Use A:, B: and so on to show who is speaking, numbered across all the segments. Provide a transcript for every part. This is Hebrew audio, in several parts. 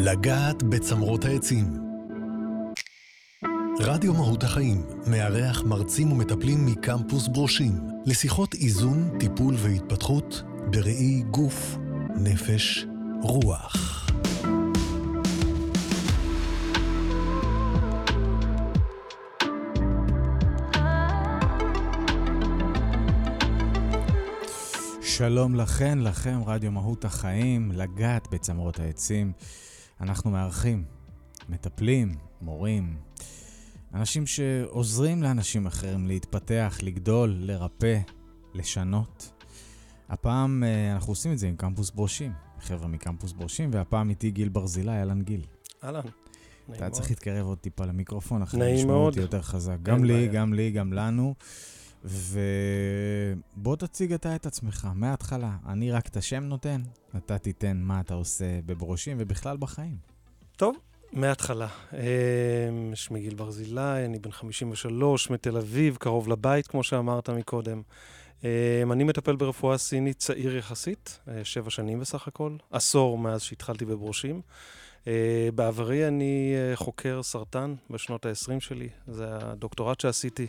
A: לגעת בצמרות העצים. רדיו מהות החיים מארח מרצים ומטפלים מקמפוס ברושים לשיחות איזון, טיפול והתפתחות בראי גוף, נפש, רוח.
B: שלום לכן, לכם, רדיו מהות החיים, לגעת בצמרות העצים. אנחנו מארחים, מטפלים, מורים, אנשים שעוזרים לאנשים אחרים להתפתח, לגדול, לרפא, לשנות. הפעם אה, אנחנו עושים את זה עם קמפוס ברושים, חבר'ה מקמפוס ברושים, והפעם איתי גיל ברזילי, אהלן גיל.
C: אהלן.
B: אתה צריך להתקרב עוד טיפה למיקרופון, אחרי
C: מאוד.
B: אותי יותר חזק. גם לי, גם לי, גם לנו. ובוא תציג אתה את עצמך, מההתחלה. אני רק את השם נותן, אתה תיתן מה אתה עושה בברושים ובכלל בחיים.
C: טוב, מההתחלה. אה, שמי גיל ברזילי, אני בן 53, מתל אביב, קרוב לבית, כמו שאמרת מקודם. אה, אני מטפל ברפואה סינית צעיר יחסית, אה, שבע שנים בסך הכל, עשור מאז שהתחלתי בברושים. אה, בעברי אני אה, חוקר סרטן בשנות ה-20 שלי, זה הדוקטורט שעשיתי.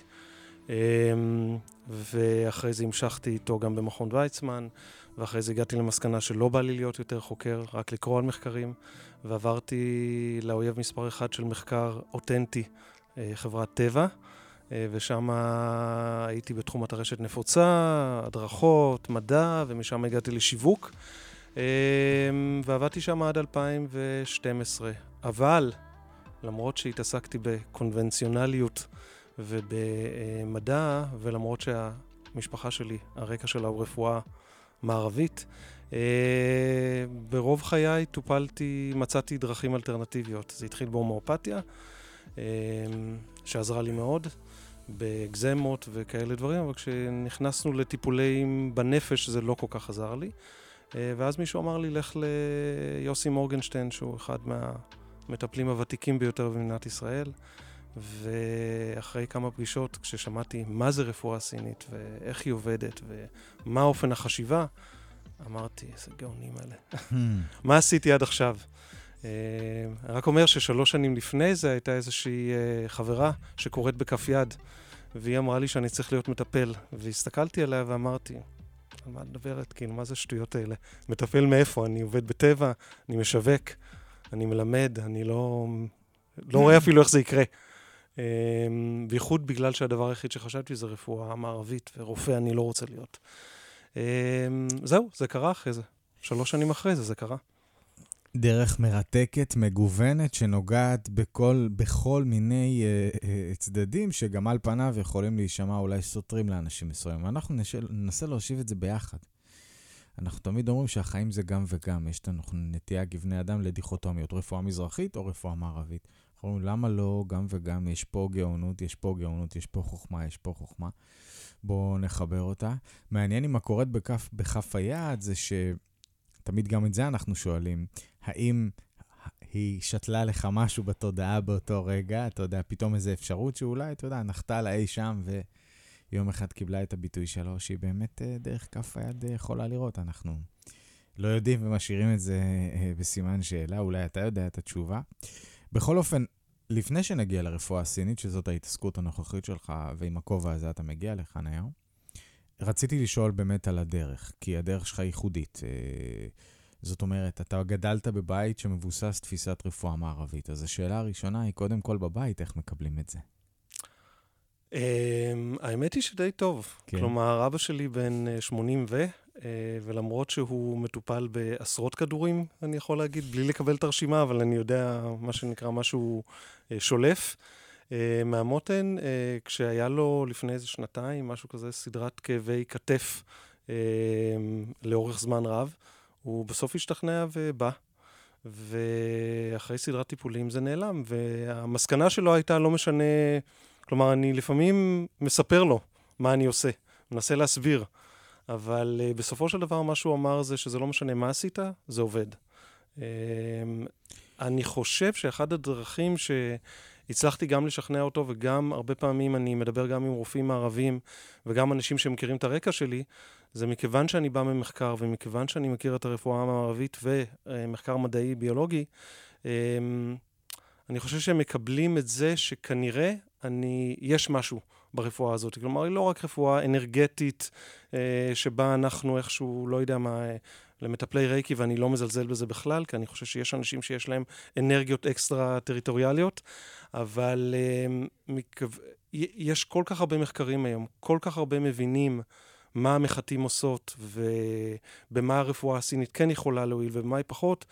C: אמ, ואחרי זה המשכתי איתו גם במכון ויצמן, ואחרי זה הגעתי למסקנה שלא בא לי להיות יותר חוקר, רק לקרוא על מחקרים, ועברתי לאויב מספר אחד של מחקר אותנטי, אה, חברת טבע, אה, ושם הייתי בתחום הטרשת נפוצה, הדרכות, מדע, ומשם הגעתי לשיווק, אמ, ועבדתי שם עד 2012. אבל, למרות שהתעסקתי בקונבנציונליות, ובמדע, ולמרות שהמשפחה שלי, הרקע שלה הוא רפואה מערבית, אה, ברוב חיי טופלתי, מצאתי דרכים אלטרנטיביות. זה התחיל בהומואפתיה, אה, שעזרה לי מאוד, באקזמות וכאלה דברים, אבל כשנכנסנו לטיפולים בנפש זה לא כל כך עזר לי. אה, ואז מישהו אמר לי, לך ליוסי מורגנשטיין, שהוא אחד מהמטפלים הוותיקים ביותר במדינת ישראל. ואחרי כמה פגישות, כששמעתי מה זה רפואה סינית ואיך היא עובדת ומה אופן החשיבה, אמרתי, איזה גאונים אלה. מה עשיתי עד עכשיו? אה, אני רק אומר ששלוש שנים לפני זה הייתה איזושהי אה, חברה שקוראת בכף יד, והיא אמרה לי שאני צריך להיות מטפל, והסתכלתי עליה ואמרתי, על מה את מדברת? כאילו, מה זה השטויות האלה? מטפל מאיפה? אני עובד בטבע, אני משווק, אני מלמד, אני לא, לא רואה אפילו איך זה יקרה. אמ, בייחוד בגלל שהדבר היחיד שחשבתי זה רפואה מערבית, ורופא אני לא רוצה להיות. אמ, זהו, זה קרה אחרי זה. שלוש שנים אחרי זה, זה קרה.
B: דרך מרתקת, מגוונת, שנוגעת בכל, בכל מיני אה, אה, צדדים, שגם על פניו יכולים להישמע אולי סותרים לאנשים מסוימים. אנחנו נשל, ננסה להושיב את זה ביחד. אנחנו תמיד אומרים שהחיים זה גם וגם. יש לנו נטייה כבני אדם לדיכוטומיות, רפואה מזרחית או רפואה מערבית. אנחנו אומרים, למה לא גם וגם? יש פה גאונות, יש פה גאונות, יש פה חוכמה, יש פה חוכמה. בואו נחבר אותה. מעניין אם הקוראת בכף, בכף היד זה שתמיד גם את זה אנחנו שואלים, האם היא שתלה לך משהו בתודעה באותו רגע, אתה יודע, פתאום איזו אפשרות שאולי, אתה יודע, נחתה לה אי שם ויום אחד קיבלה את הביטוי שלו, שהיא באמת אה, דרך כף היד אה, יכולה לראות. אנחנו לא יודעים ומשאירים את זה אה, בסימן שאלה, אולי אתה יודע את התשובה. בכל אופן, לפני שנגיע לרפואה הסינית, שזאת ההתעסקות הנוכחית שלך, ועם הכובע הזה אתה מגיע לכאן היום, רציתי לשאול באמת על הדרך, כי הדרך שלך ייחודית. אה, זאת אומרת, אתה גדלת בבית שמבוסס תפיסת רפואה מערבית, אז השאלה הראשונה היא, קודם כל בבית, איך מקבלים את זה?
C: אמ, האמת היא שדי טוב.
B: כן.
C: כלומר, אבא שלי בן אה, 80 ו... אה, ולמרות שהוא מטופל בעשרות כדורים, אני יכול להגיד, בלי לקבל את הרשימה, אבל אני יודע מה שנקרא משהו אה, שולף. אה, מהמותן, כשהיה לו לפני איזה שנתיים, משהו כזה, סדרת כאבי כתף לאורך זמן רב, הוא בסוף השתכנע ובא. ואחרי סדרת טיפולים זה נעלם, והמסקנה שלו הייתה לא משנה, כלומר, אני לפעמים מספר לו מה אני עושה, מנסה להסביר. אבל uh, בסופו של דבר מה שהוא אמר זה שזה לא משנה מה עשית, זה עובד. Um, אני חושב שאחד הדרכים שהצלחתי גם לשכנע אותו, וגם הרבה פעמים אני מדבר גם עם רופאים מערבים, וגם אנשים שמכירים את הרקע שלי, זה מכיוון שאני בא ממחקר, ומכיוון שאני מכיר את הרפואה המערבית ומחקר מדעי ביולוגי, אני חושב שהם מקבלים את זה שכנראה אני, יש משהו ברפואה הזאת. כלומר, היא לא רק רפואה אנרגטית, אה, שבה אנחנו איכשהו, לא יודע מה, אה, למטפלי רייקי, ואני לא מזלזל בזה בכלל, כי אני חושב שיש אנשים שיש להם אנרגיות אקסטרה טריטוריאליות, אבל אה, מקו... יש כל כך הרבה מחקרים היום, כל כך הרבה מבינים מה המחטים עושות, ובמה הרפואה הסינית כן יכולה להועיל ובמה היא פחות.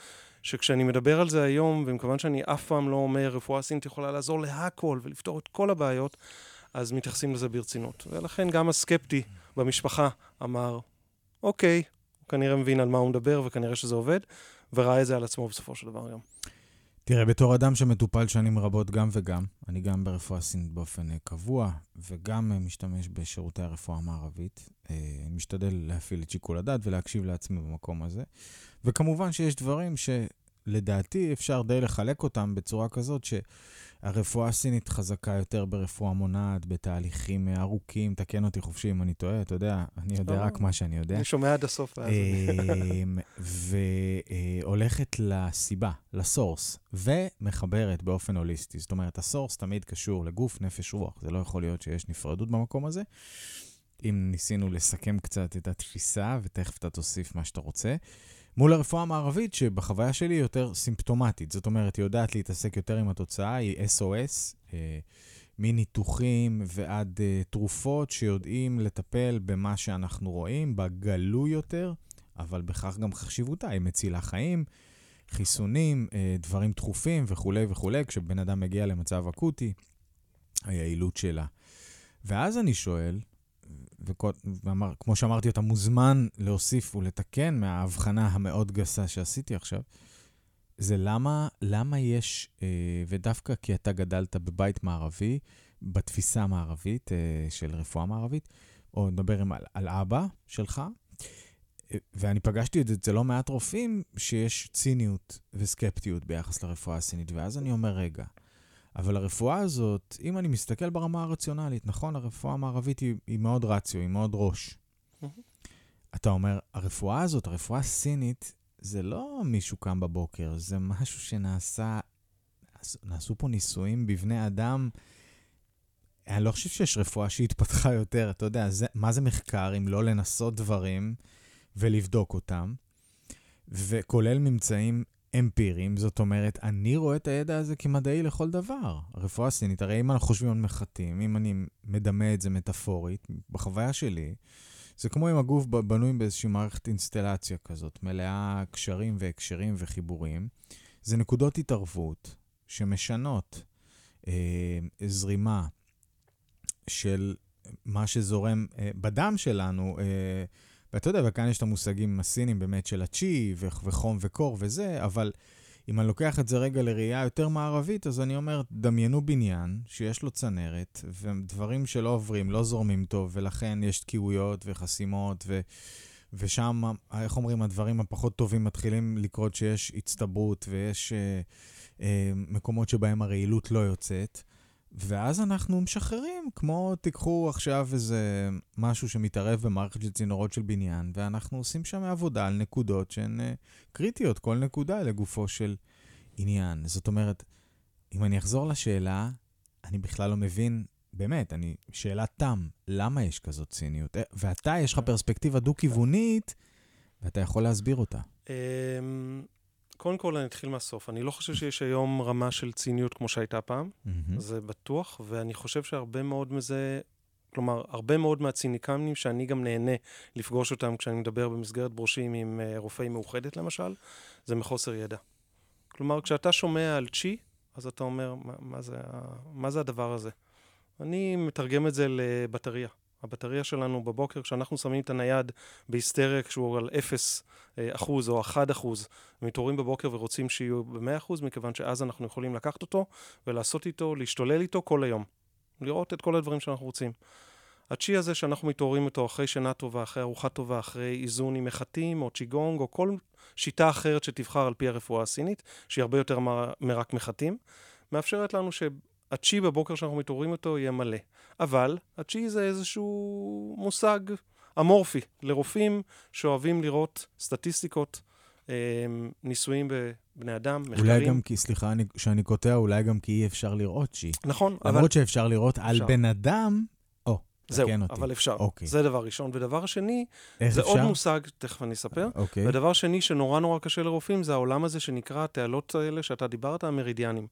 C: שכשאני מדבר על זה היום, ומכיוון שאני אף פעם לא אומר רפואה סינית יכולה לעזור להכל ולפתור את כל הבעיות, אז מתייחסים לזה ברצינות. ולכן גם הסקפטי במשפחה אמר, אוקיי, הוא כנראה מבין על מה הוא מדבר וכנראה שזה עובד, וראה את זה על עצמו בסופו של דבר גם.
B: תראה, בתור אדם שמטופל שנים רבות גם וגם, אני גם ברפואה סינית באופן אה, קבוע, וגם אה, משתמש בשירותי הרפואה המערבית. אה, אני משתדל להפעיל את שיקול הדעת ולהקשיב לעצמי במקום הזה. וכמובן שיש דברים שלדעתי אפשר די לחלק אותם בצורה כזאת שהרפואה הסינית חזקה יותר ברפואה מונעת, בתהליכים ארוכים, תקן אותי חופשי אם אני טועה, אתה יודע, אני יודע לא, רק מה שאני יודע.
C: אני שומע עד הסוף.
B: אמ, והולכת לסיבה, לסורס, ומחברת באופן הוליסטי. זאת אומרת, הסורס תמיד קשור לגוף, נפש, רוח. זה לא יכול להיות שיש נפרדות במקום הזה. אם ניסינו לסכם קצת את התפיסה, ותכף אתה תוסיף מה שאתה רוצה. מול הרפואה המערבית, שבחוויה שלי היא יותר סימפטומטית. זאת אומרת, היא יודעת להתעסק יותר עם התוצאה, היא SOS, אה, מניתוחים ועד אה, תרופות שיודעים לטפל במה שאנחנו רואים, בגלוי יותר, אבל בכך גם חשיבותה, היא מצילה חיים, חיסונים, אה, דברים דחופים וכולי וכולי, כשבן אדם מגיע למצב אקוטי, היעילות שלה. ואז אני שואל, וכמו שאמרתי, אתה מוזמן להוסיף ולתקן מההבחנה המאוד גסה שעשיתי עכשיו, זה למה, למה יש, אה, ודווקא כי אתה גדלת בבית מערבי, בתפיסה המערבית אה, של רפואה מערבית, או נדבר עם, על, על אבא שלך, אה, ואני פגשתי את זה אצל לא מעט רופאים, שיש ציניות וסקפטיות ביחס לרפואה הסינית, ואז אני אומר, רגע, אבל הרפואה הזאת, אם אני מסתכל ברמה הרציונלית, נכון, הרפואה המערבית היא, היא מאוד רציו, היא מאוד ראש. אתה אומר, הרפואה הזאת, הרפואה הסינית, זה לא מישהו קם בבוקר, זה משהו שנעשה, נעשו פה ניסויים בבני אדם. אני לא חושב שיש רפואה שהתפתחה יותר, אתה יודע, זה, מה זה מחקר אם לא לנסות דברים ולבדוק אותם, וכולל ממצאים אמפיריים, זאת אומרת, אני רואה את הידע הזה כמדעי לכל דבר. הרפואה הסינית, הרי אם אנחנו חושבים על מחטים, אם אני מדמה את זה מטאפורית, בחוויה שלי, זה כמו אם הגוף בנוי באיזושהי מערכת אינסטלציה כזאת, מלאה קשרים והקשרים וחיבורים. זה נקודות התערבות שמשנות אה, זרימה של מה שזורם אה, בדם שלנו, אה, ואתה יודע, וכאן יש את המושגים הסינים באמת של הצ'י וחום וקור וזה, אבל אם אני לוקח את זה רגע לראייה יותר מערבית, אז אני אומר, דמיינו בניין שיש לו צנרת, ודברים שלא עוברים, לא זורמים טוב, ולכן יש תקיעויות וחסימות, ו... ושם, איך אומרים, הדברים הפחות טובים מתחילים לקרות שיש הצטברות ויש אה, אה, מקומות שבהם הרעילות לא יוצאת. ואז אנחנו משחררים, כמו תיקחו עכשיו איזה משהו שמתערב במערכת של צינורות של בניין, ואנחנו עושים שם עבודה על נקודות שהן uh, קריטיות, כל נקודה לגופו של עניין. זאת אומרת, אם אני אחזור לשאלה, אני בכלל לא מבין, באמת, אני, שאלת תם, למה יש כזאת ציניות? אה, ואתה, יש לך פרספקטיבה דו-כיוונית, ואתה יכול להסביר אותה.
C: קודם כל, אני אתחיל מהסוף. אני לא חושב שיש היום רמה של ציניות כמו שהייתה פעם, mm-hmm. זה בטוח, ואני חושב שהרבה מאוד מזה, כלומר, הרבה מאוד מהציניקנים, שאני גם נהנה לפגוש אותם כשאני מדבר במסגרת ברושים עם uh, רופאי מאוחדת, למשל, זה מחוסר ידע. כלומר, כשאתה שומע על צ'י, אז אתה אומר, מה, מה, זה, מה זה הדבר הזה? אני מתרגם את זה לבטריה. הבטריה שלנו בבוקר, כשאנחנו שמים את הנייד בהיסטריה כשהוא על 0 אה, אחוז או 1 אחוז, מתעוררים בבוקר ורוצים שיהיו ב-100 אחוז, מכיוון שאז אנחנו יכולים לקחת אותו ולעשות איתו, להשתולל איתו כל היום. לראות את כל הדברים שאנחנו רוצים. הצ'י הזה שאנחנו מתעוררים איתו אחרי שינה טובה, אחרי ארוחה טובה, אחרי איזון עם מחטים או צ'יגונג או כל שיטה אחרת שתבחר על פי הרפואה הסינית, שהיא הרבה יותר מרק מחטים, מאפשרת לנו הצ'י בבוקר שאנחנו מתעוררים אותו יהיה מלא. אבל הצ'י זה איזשהו מושג אמורפי לרופאים שאוהבים לראות סטטיסטיקות ניסויים בבני אדם, מחקרים.
B: אולי גם כי, סליחה אני, שאני קוטע, אולי גם כי אי אפשר לראות שהיא.
C: נכון, אבל...
B: למרות שאפשר לראות
C: אפשר.
B: על בן אדם,
C: זהו,
B: אותי.
C: אבל אפשר.
B: אוקיי.
C: זה דבר ראשון. ודבר שני, זה
B: אפשר?
C: עוד מושג, תכף אני אספר.
B: אוקיי.
C: ודבר שני שנורא נורא קשה לרופאים, זה העולם הזה שנקרא התעלות האלה שאתה דיברת, המרידיאנים.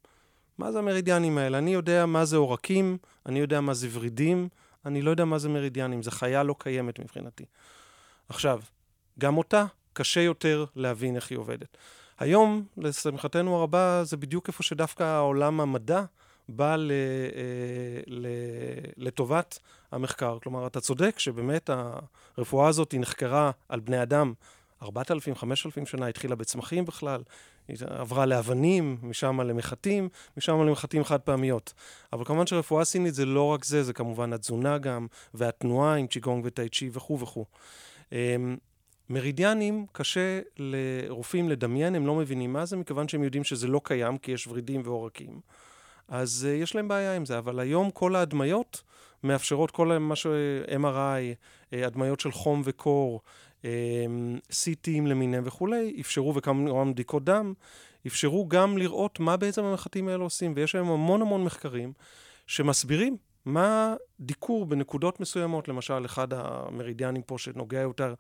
C: מה זה המרידיאנים האלה? אני יודע מה זה עורקים, אני יודע מה זה ורידים, אני לא יודע מה זה מרידיאנים. זו חיה לא קיימת מבחינתי. עכשיו, גם אותה קשה יותר להבין איך היא עובדת. היום, לשמחתנו הרבה, זה בדיוק איפה שדווקא העולם המדע בא ל, אה, ל, לטובת המחקר. כלומר, אתה צודק שבאמת הרפואה הזאת היא נחקרה על בני אדם 4,000, 5,000 שנה, התחילה בצמחים בכלל, היא עברה לאבנים, משם למחטים, משם למחטים חד פעמיות. אבל כמובן שרפואה סינית זה לא רק זה, זה כמובן התזונה גם, והתנועה עם צ'יגונג וטאי צ'י וכו' וכו'. אמ, מרידיאנים, קשה לרופאים לדמיין, הם לא מבינים מה זה, מכיוון שהם יודעים שזה לא קיים, כי יש ורידים ועורקים. אז uh, יש להם בעיה עם זה, אבל היום כל ההדמיות מאפשרות, כל מה ש-MRI, uh, הדמיות של חום וקור, CTים למיניהם וכולי, אפשרו, וכמובן בדיקות דם, אפשרו גם לראות מה בעצם המחטאים האלה עושים, ויש היום המון המון מחקרים שמסבירים מה דיקור בנקודות מסוימות, למשל, אחד המרידיאנים פה שנוגע יותר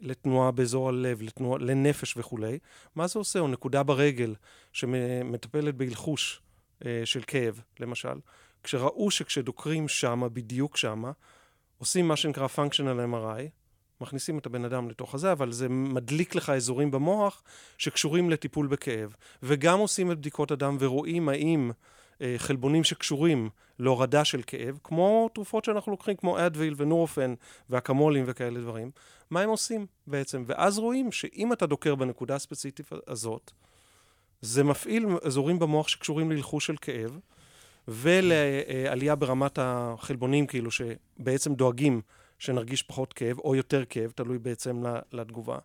C: לתנועה באזור הלב, לתנועה, לנפש וכולי, מה זה עושה? או נקודה ברגל שמטפלת בהלחוש אה, של כאב, למשל. כשראו שכשדוקרים שמה, בדיוק שמה, עושים מה שנקרא functional MRI, מכניסים את הבן אדם לתוך הזה, אבל זה מדליק לך אזורים במוח שקשורים לטיפול בכאב. וגם עושים את בדיקות הדם ורואים האם אה, חלבונים שקשורים להורדה של כאב, כמו תרופות שאנחנו לוקחים, כמו אדוויל ונורופן ואקמולים וכאלה דברים, מה הם עושים בעצם? ואז רואים שאם אתה דוקר בנקודה הספציפית הזאת, זה מפעיל אזורים במוח שקשורים להלחוש של כאב, ולעלייה ברמת החלבונים, כאילו, שבעצם דואגים שנרגיש פחות כאב, או יותר כאב, תלוי בעצם לתגובה.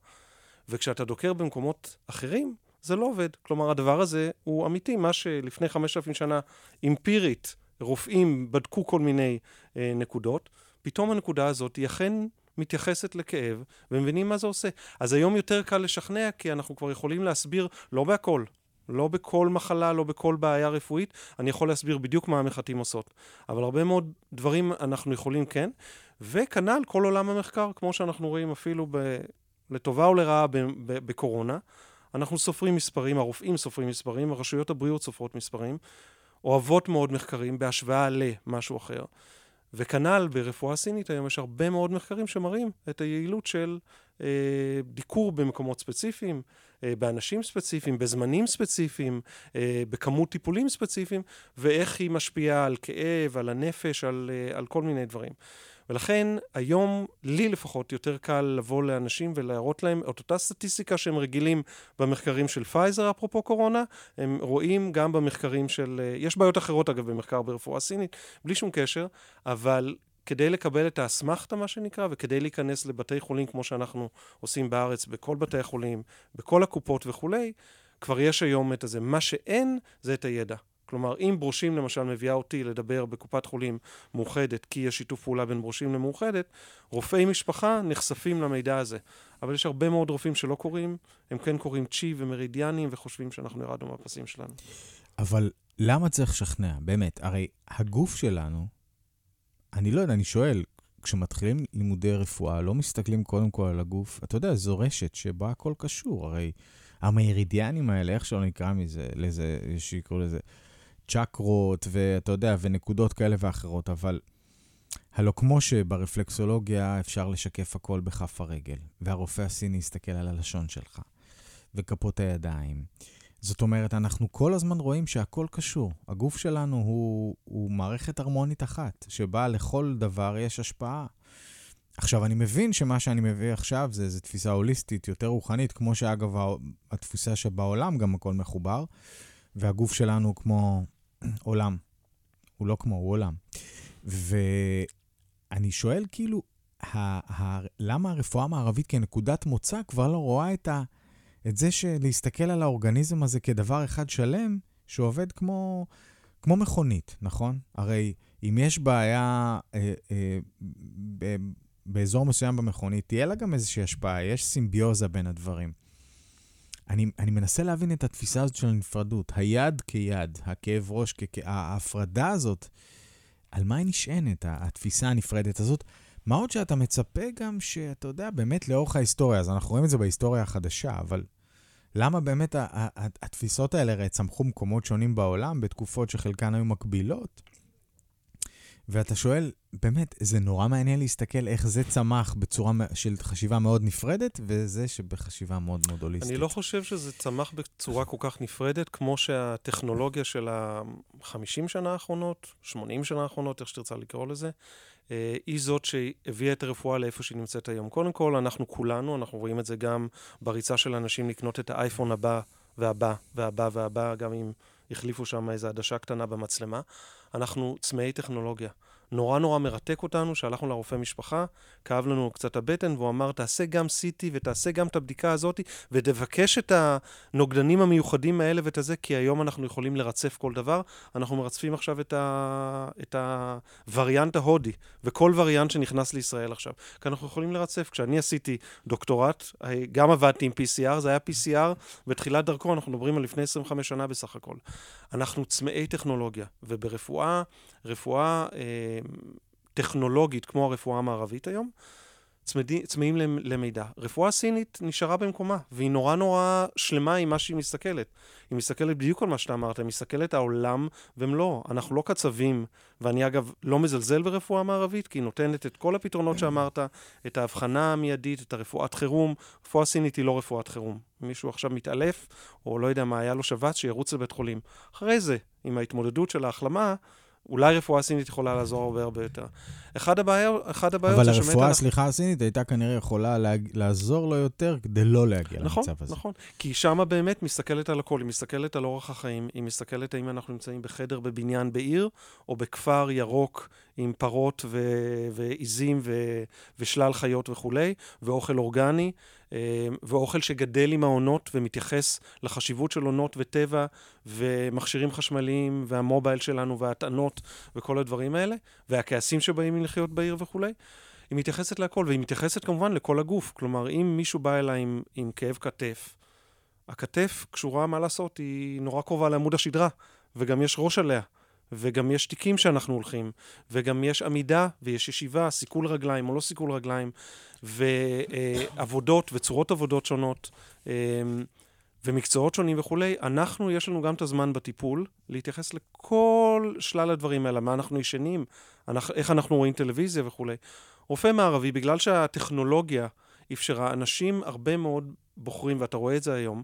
C: וכשאתה דוקר במקומות אחרים, זה לא עובד. כלומר, הדבר הזה הוא אמיתי. מה שלפני 5,000 שנה, אמפירית, רופאים בדקו כל מיני אה, נקודות, פתאום הנקודה הזאת היא אכן מתייחסת לכאב, ומבינים מה זה עושה. אז היום יותר קל לשכנע, כי אנחנו כבר יכולים להסביר, לא בהכל, לא בכל מחלה, לא בכל בעיה רפואית, אני יכול להסביר בדיוק מה המחטים עושות. אבל הרבה מאוד דברים אנחנו יכולים כן, וכנ"ל כל עולם המחקר, כמו שאנחנו רואים אפילו ב... לטובה או לרעה בקורונה. אנחנו סופרים מספרים, הרופאים סופרים מספרים, הרשויות הבריאות סופרות מספרים, אוהבות מאוד מחקרים בהשוואה למשהו אחר. וכנ"ל ברפואה סינית היום יש הרבה מאוד מחקרים שמראים את היעילות של אה, דיקור במקומות ספציפיים, אה, באנשים ספציפיים, בזמנים ספציפיים, אה, בכמות טיפולים ספציפיים, ואיך היא משפיעה על כאב, על הנפש, על, אה, על כל מיני דברים. ולכן היום, לי לפחות, יותר קל לבוא לאנשים ולהראות להם את אותה סטטיסטיקה שהם רגילים במחקרים של פייזר, אפרופו קורונה, הם רואים גם במחקרים של... יש בעיות אחרות, אגב, במחקר ברפואה סינית, בלי שום קשר, אבל כדי לקבל את האסמכתה, מה שנקרא, וכדי להיכנס לבתי חולים כמו שאנחנו עושים בארץ, בכל בתי החולים, בכל הקופות וכולי, כבר יש היום את הזה. מה שאין, זה את הידע. כלומר, אם ברושים למשל מביאה אותי לדבר בקופת חולים מאוחדת, כי יש שיתוף פעולה בין ברושים למאוחדת, רופאי משפחה נחשפים למידע הזה. אבל יש הרבה מאוד רופאים שלא קוראים, הם כן קוראים צ'י ומרידיאנים וחושבים שאנחנו ירדנו מהפסים שלנו.
B: אבל למה צריך לשכנע? באמת, הרי הגוף שלנו, אני לא יודע, אני שואל, כשמתחילים לימודי רפואה, לא מסתכלים קודם כל על הגוף, אתה יודע, זו רשת שבה הכל קשור, הרי המרידיאנים האלה, איך שלא נקרא מזה, לזה, שיקראו לזה, צ'קרות, ואתה יודע, ונקודות כאלה ואחרות, אבל הלא כמו שברפלקסולוגיה אפשר לשקף הכל בכף הרגל, והרופא הסיני יסתכל על הלשון שלך, וכפות הידיים. זאת אומרת, אנחנו כל הזמן רואים שהכל קשור. הגוף שלנו הוא, הוא מערכת הרמונית אחת, שבה לכל דבר יש השפעה. עכשיו, אני מבין שמה שאני מביא עכשיו זה, זה תפיסה הוליסטית, יותר רוחנית, כמו שאגב, התפיסה שבעולם גם הכל מחובר, והגוף שלנו כמו עולם. הוא לא כמו, הוא עולם. ואני שואל, כאילו, ה- ה- למה הרפואה המערבית כנקודת מוצא כבר לא רואה את, ה- את זה שלהסתכל על האורגניזם הזה כדבר אחד שלם, שעובד כמו, כמו מכונית, נכון? הרי אם יש בעיה אה, אה, ב- באזור מסוים במכונית, תהיה לה גם איזושהי השפעה, יש סימביוזה בין הדברים. אני, אני מנסה להבין את התפיסה הזאת של הנפרדות, היד כיד, הכאב ראש, כ... ההפרדה הזאת, על מה היא נשענת, התפיסה הנפרדת הזאת? מה עוד שאתה מצפה גם שאתה יודע, באמת לאורך ההיסטוריה, אז אנחנו רואים את זה בהיסטוריה החדשה, אבל למה באמת התפיסות האלה הרי צמחו במקומות שונים בעולם, בתקופות שחלקן היו מקבילות? ואתה שואל, באמת, זה נורא מעניין להסתכל איך זה צמח בצורה של חשיבה מאוד נפרדת, וזה שבחשיבה מאוד מאוד הוליסטית.
C: אני לא חושב שזה צמח בצורה כל כך נפרדת, כמו שהטכנולוגיה של ה-50 שנה האחרונות, 80 שנה האחרונות, איך שתרצה לקרוא לזה, אה, היא זאת שהביאה את הרפואה לאיפה שהיא נמצאת היום. קודם כל, אנחנו כולנו, אנחנו רואים את זה גם בריצה של אנשים לקנות את האייפון הבא והבא והבא והבא, גם אם החליפו שם איזו עדשה קטנה במצלמה. אנחנו צמאי טכנולוגיה. נורא נורא מרתק אותנו, שהלכנו לרופא משפחה, כאב לנו קצת הבטן, והוא אמר, תעשה גם CT ותעשה גם את הבדיקה הזאת, ותבקש את הנוגדנים המיוחדים האלה ואת הזה, כי היום אנחנו יכולים לרצף כל דבר. אנחנו מרצפים עכשיו את, ה... את הווריאנט ההודי, וכל וריאנט שנכנס לישראל עכשיו. כי אנחנו יכולים לרצף. כשאני עשיתי דוקטורט, גם עבדתי עם PCR, זה היה PCR, בתחילת דרכו, אנחנו מדברים על לפני 25 שנה בסך הכל. אנחנו צמאי טכנולוגיה, וברפואה, רפואה אה, טכנולוגית כמו הרפואה המערבית היום, צמאים למידע. רפואה סינית נשארה במקומה, והיא נורא נורא שלמה עם מה שהיא מסתכלת. היא מסתכלת בדיוק על מה שאתה אמרת, היא מסתכלת העולם ומלואו. אנחנו לא קצבים, ואני אגב לא מזלזל ברפואה מערבית, כי היא נותנת את כל הפתרונות שאמרת, את ההבחנה המיידית, את הרפואת חירום. רפואה סינית היא לא רפואת חירום. מישהו עכשיו מתעלף, או לא יודע מה, היה לו שבץ, שירוץ לבית חולים. אחרי זה, עם ההתמודדות של ההחלמה, אולי רפואה סינית יכולה לעזור הרבה הרבה יותר. אחד הבעיות, אחד הבעיות
B: אבל הרפואה, על... סליחה, הסינית הייתה כנראה יכולה להג... לעזור לו יותר כדי לא להגיע
C: נכון,
B: למצב הזה.
C: נכון, נכון. כי שמה באמת מסתכלת על הכל, היא מסתכלת על אורח החיים, היא מסתכלת האם אנחנו נמצאים בחדר בבניין בעיר, או בכפר ירוק עם פרות ו... ועיזים ו... ושלל חיות וכולי, ואוכל אורגני. אה, ואוכל שגדל עם העונות ומתייחס לחשיבות של עונות וטבע ומכשירים חשמליים והמובייל שלנו וההטענות וכל הדברים האלה, והכעסים שבאים לחיות בעיר וכולי. היא מתייחסת להכל, והיא מתייחסת כמובן לכל הגוף. כלומר, אם מישהו בא אליי עם, עם כאב כתף, הכתף קשורה, מה לעשות, היא נורא קרובה לעמוד השדרה, וגם יש ראש עליה. וגם יש תיקים שאנחנו הולכים, וגם יש עמידה ויש ישיבה, סיכול רגליים או לא סיכול רגליים, ועבודות וצורות עבודות שונות, אמ, ומקצועות שונים וכולי. אנחנו, יש לנו גם את הזמן בטיפול להתייחס לכל שלל הדברים האלה, מה אנחנו ישנים, איך אנחנו רואים טלוויזיה וכולי. רופא מערבי, בגלל שהטכנולוגיה אפשרה, אנשים הרבה מאוד בוחרים, ואתה רואה את זה היום,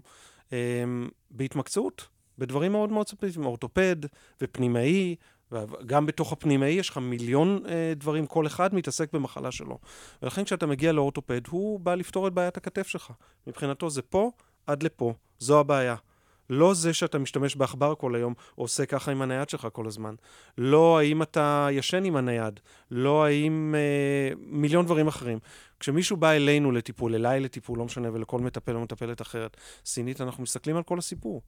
C: אמ, בהתמקצעות. בדברים מאוד מאוד ספציפיים, אורתופד ופנימאי, וגם בתוך הפנימאי יש לך מיליון אה, דברים, כל אחד מתעסק במחלה שלו. ולכן כשאתה מגיע לאורתופד, הוא בא לפתור את בעיית הכתף שלך. מבחינתו זה פה עד לפה, זו הבעיה. לא זה שאתה משתמש בעכבר כל היום, או עושה ככה עם הנייד שלך כל הזמן. לא האם אתה ישן עם הנייד. לא האם... אה, מיליון דברים אחרים. כשמישהו בא אלינו לטיפול, אליי לטיפול, לא משנה, ולכל מטפל או מטפלת אחרת, סינית, אנחנו מסתכלים על כל הסיפור.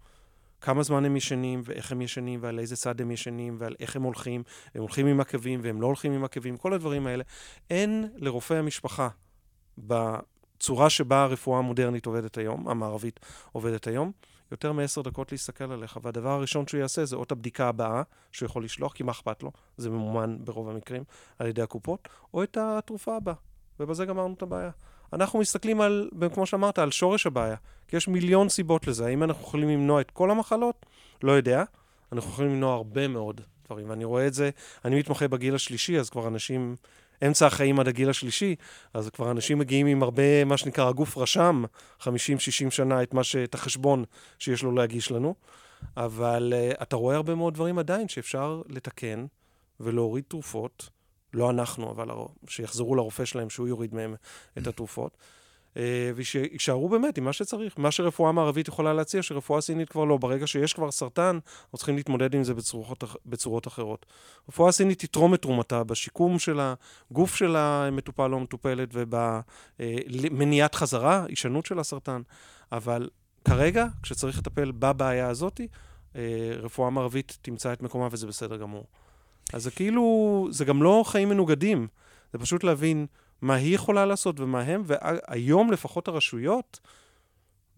C: כמה זמן הם ישנים, ואיך הם ישנים, ועל איזה צד הם ישנים, ועל איך הם הולכים. הם הולכים עם עקבים, והם לא הולכים עם עקבים, כל הדברים האלה. אין לרופא המשפחה, בצורה שבה הרפואה המודרנית עובדת היום, המערבית עובדת היום, יותר מעשר דקות להסתכל עליך. והדבר הראשון שהוא יעשה זה או את הבדיקה הבאה שהוא יכול לשלוח, כי מה אכפת לו? זה ממומן ברוב המקרים על ידי הקופות, או את התרופה הבאה. ובזה גמרנו את הבעיה. אנחנו מסתכלים על, כמו שאמרת, על שורש הבעיה. כי יש מיליון סיבות לזה. האם אנחנו יכולים למנוע את כל המחלות? לא יודע. אנחנו יכולים למנוע הרבה מאוד דברים. ואני רואה את זה, אני מתמחה בגיל השלישי, אז כבר אנשים, אמצע החיים עד הגיל השלישי, אז כבר אנשים מגיעים עם הרבה, מה שנקרא, הגוף רשם, 50-60 שנה, את, ש... את החשבון שיש לו להגיש לנו. אבל uh, אתה רואה הרבה מאוד דברים עדיין שאפשר לתקן ולהוריד תרופות. לא אנחנו, אבל שיחזרו לרופא שלהם, שהוא יוריד מהם את התרופות. אה, ושישארו באמת עם מה שצריך. מה שרפואה מערבית יכולה להציע, שרפואה סינית כבר לא. ברגע שיש כבר סרטן, אנחנו צריכים להתמודד עם זה בצורות, בצורות אחרות. רפואה סינית תתרום את תרומתה בשיקום של הגוף של המטופל או המטופלת ובמניעת חזרה, הישנות של הסרטן. אבל כרגע, כשצריך לטפל בבעיה הזאת, אה, רפואה מערבית תמצא את מקומה וזה בסדר גמור. אז זה כאילו, זה גם לא חיים מנוגדים, זה פשוט להבין מה היא יכולה לעשות ומה הם, והיום לפחות הרשויות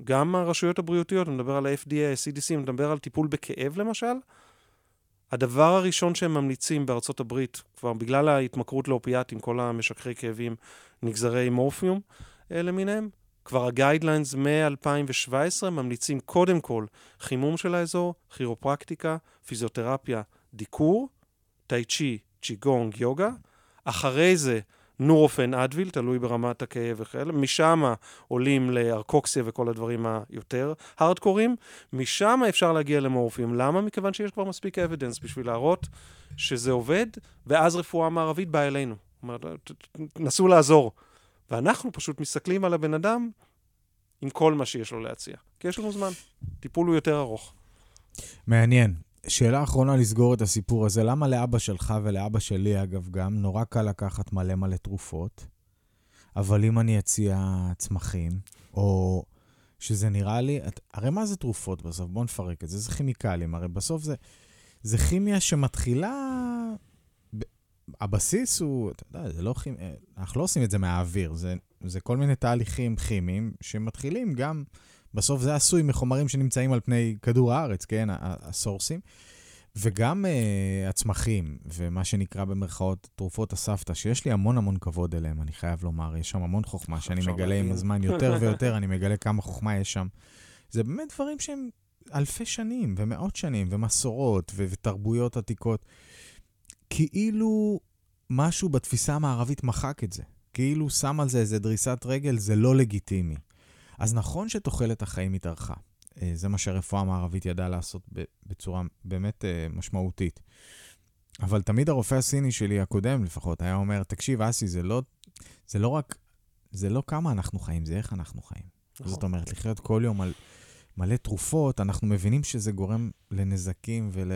C: גם הרשויות הבריאותיות, אני מדבר על ה-FDA, ה-CDC, אני מדבר על טיפול בכאב למשל, הדבר הראשון שהם ממליצים בארצות הברית, כבר בגלל ההתמכרות לאופיאטים, כל המשככי כאבים, נגזרי מורפיום אה, למיניהם, כבר ה guidelines מ-2017 ממליצים קודם כל חימום של האזור, כירופרקטיקה, פיזיותרפיה, דיקור, טאי צ'י, צ'יגונג, יוגה. אחרי זה נורופן, אדוויל, תלוי ברמת הכאב וכאלה. משם עולים לארקוקסיה וכל הדברים היותר הארדקורים. משם אפשר להגיע למורפיום. למה? מכיוון שיש כבר מספיק אבידנס בשביל להראות שזה עובד, ואז רפואה מערבית באה אלינו. נסו לעזור. ואנחנו פשוט מסתכלים על הבן אדם עם כל מה שיש לו להציע. כי יש לנו זמן. טיפול הוא יותר ארוך.
B: מעניין. שאלה אחרונה לסגור את הסיפור הזה, למה לאבא שלך ולאבא שלי, אגב, גם, נורא קל לקחת מלא מלא תרופות, אבל אם אני אציע צמחים, או שזה נראה לי, את, הרי מה זה תרופות בסוף? בואו נפרק את זה, זה כימיקלים, הרי בסוף זה, זה כימיה שמתחילה... הבסיס הוא, אתה יודע, זה לא כימיה, אנחנו לא עושים את זה מהאוויר, זה, זה כל מיני תהליכים כימיים שמתחילים גם בסוף זה עשוי מחומרים שנמצאים על פני כדור הארץ, כן, הסורסים. וגם uh, הצמחים, ומה שנקרא במרכאות תרופות הסבתא, שיש לי המון המון כבוד אליהם, אני חייב לומר, יש שם המון חוכמה שאני מגלה עם הזמן יותר ויותר, אני מגלה כמה חוכמה יש שם. זה באמת דברים שהם אלפי שנים, ומאות שנים, ומסורות, ו- ותרבויות עתיקות. כאילו משהו בתפיסה המערבית מחק את זה. כאילו שם על זה איזה דריסת רגל, זה לא לגיטימי. אז נכון שתוחלת החיים התארכה. אה, זה מה שהרפואה המערבית ידעה לעשות בצורה באמת אה, משמעותית. אבל תמיד הרופא הסיני שלי, הקודם לפחות, היה אומר, תקשיב, אסי, זה לא, זה לא רק, זה לא כמה אנחנו חיים, זה איך אנחנו חיים. נכון. זאת אומרת, לחיות כל יום על מלא תרופות, אנחנו מבינים שזה גורם לנזקים ול,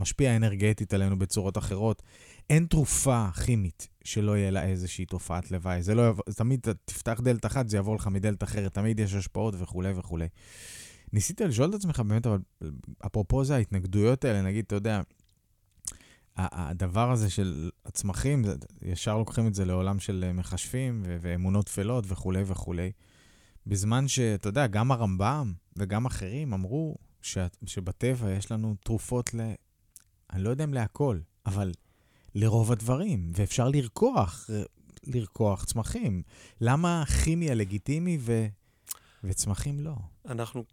B: ומשפיע אנרגטית עלינו בצורות אחרות. אין תרופה כימית שלא יהיה לה איזושהי תופעת לוואי. זה לא יבוא, תמיד תפתח דלת אחת, זה יבוא לך מדלת אחרת, תמיד יש השפעות וכולי וכולי. ניסית לשאול את עצמך באמת, אבל אפרופו זה ההתנגדויות האלה, נגיד, אתה יודע, הדבר הזה של הצמחים, ישר לוקחים את זה לעולם של מכשפים ואמונות טפלות וכולי וכולי. בזמן שאתה יודע, גם הרמב"ם וגם אחרים אמרו שבטבע יש לנו תרופות. אני לא יודע אם להכל, אבל לרוב הדברים, ואפשר לרקוח, לרקוח צמחים. למה כימיה לגיטימי ו... וצמחים לא?
C: אנחנו,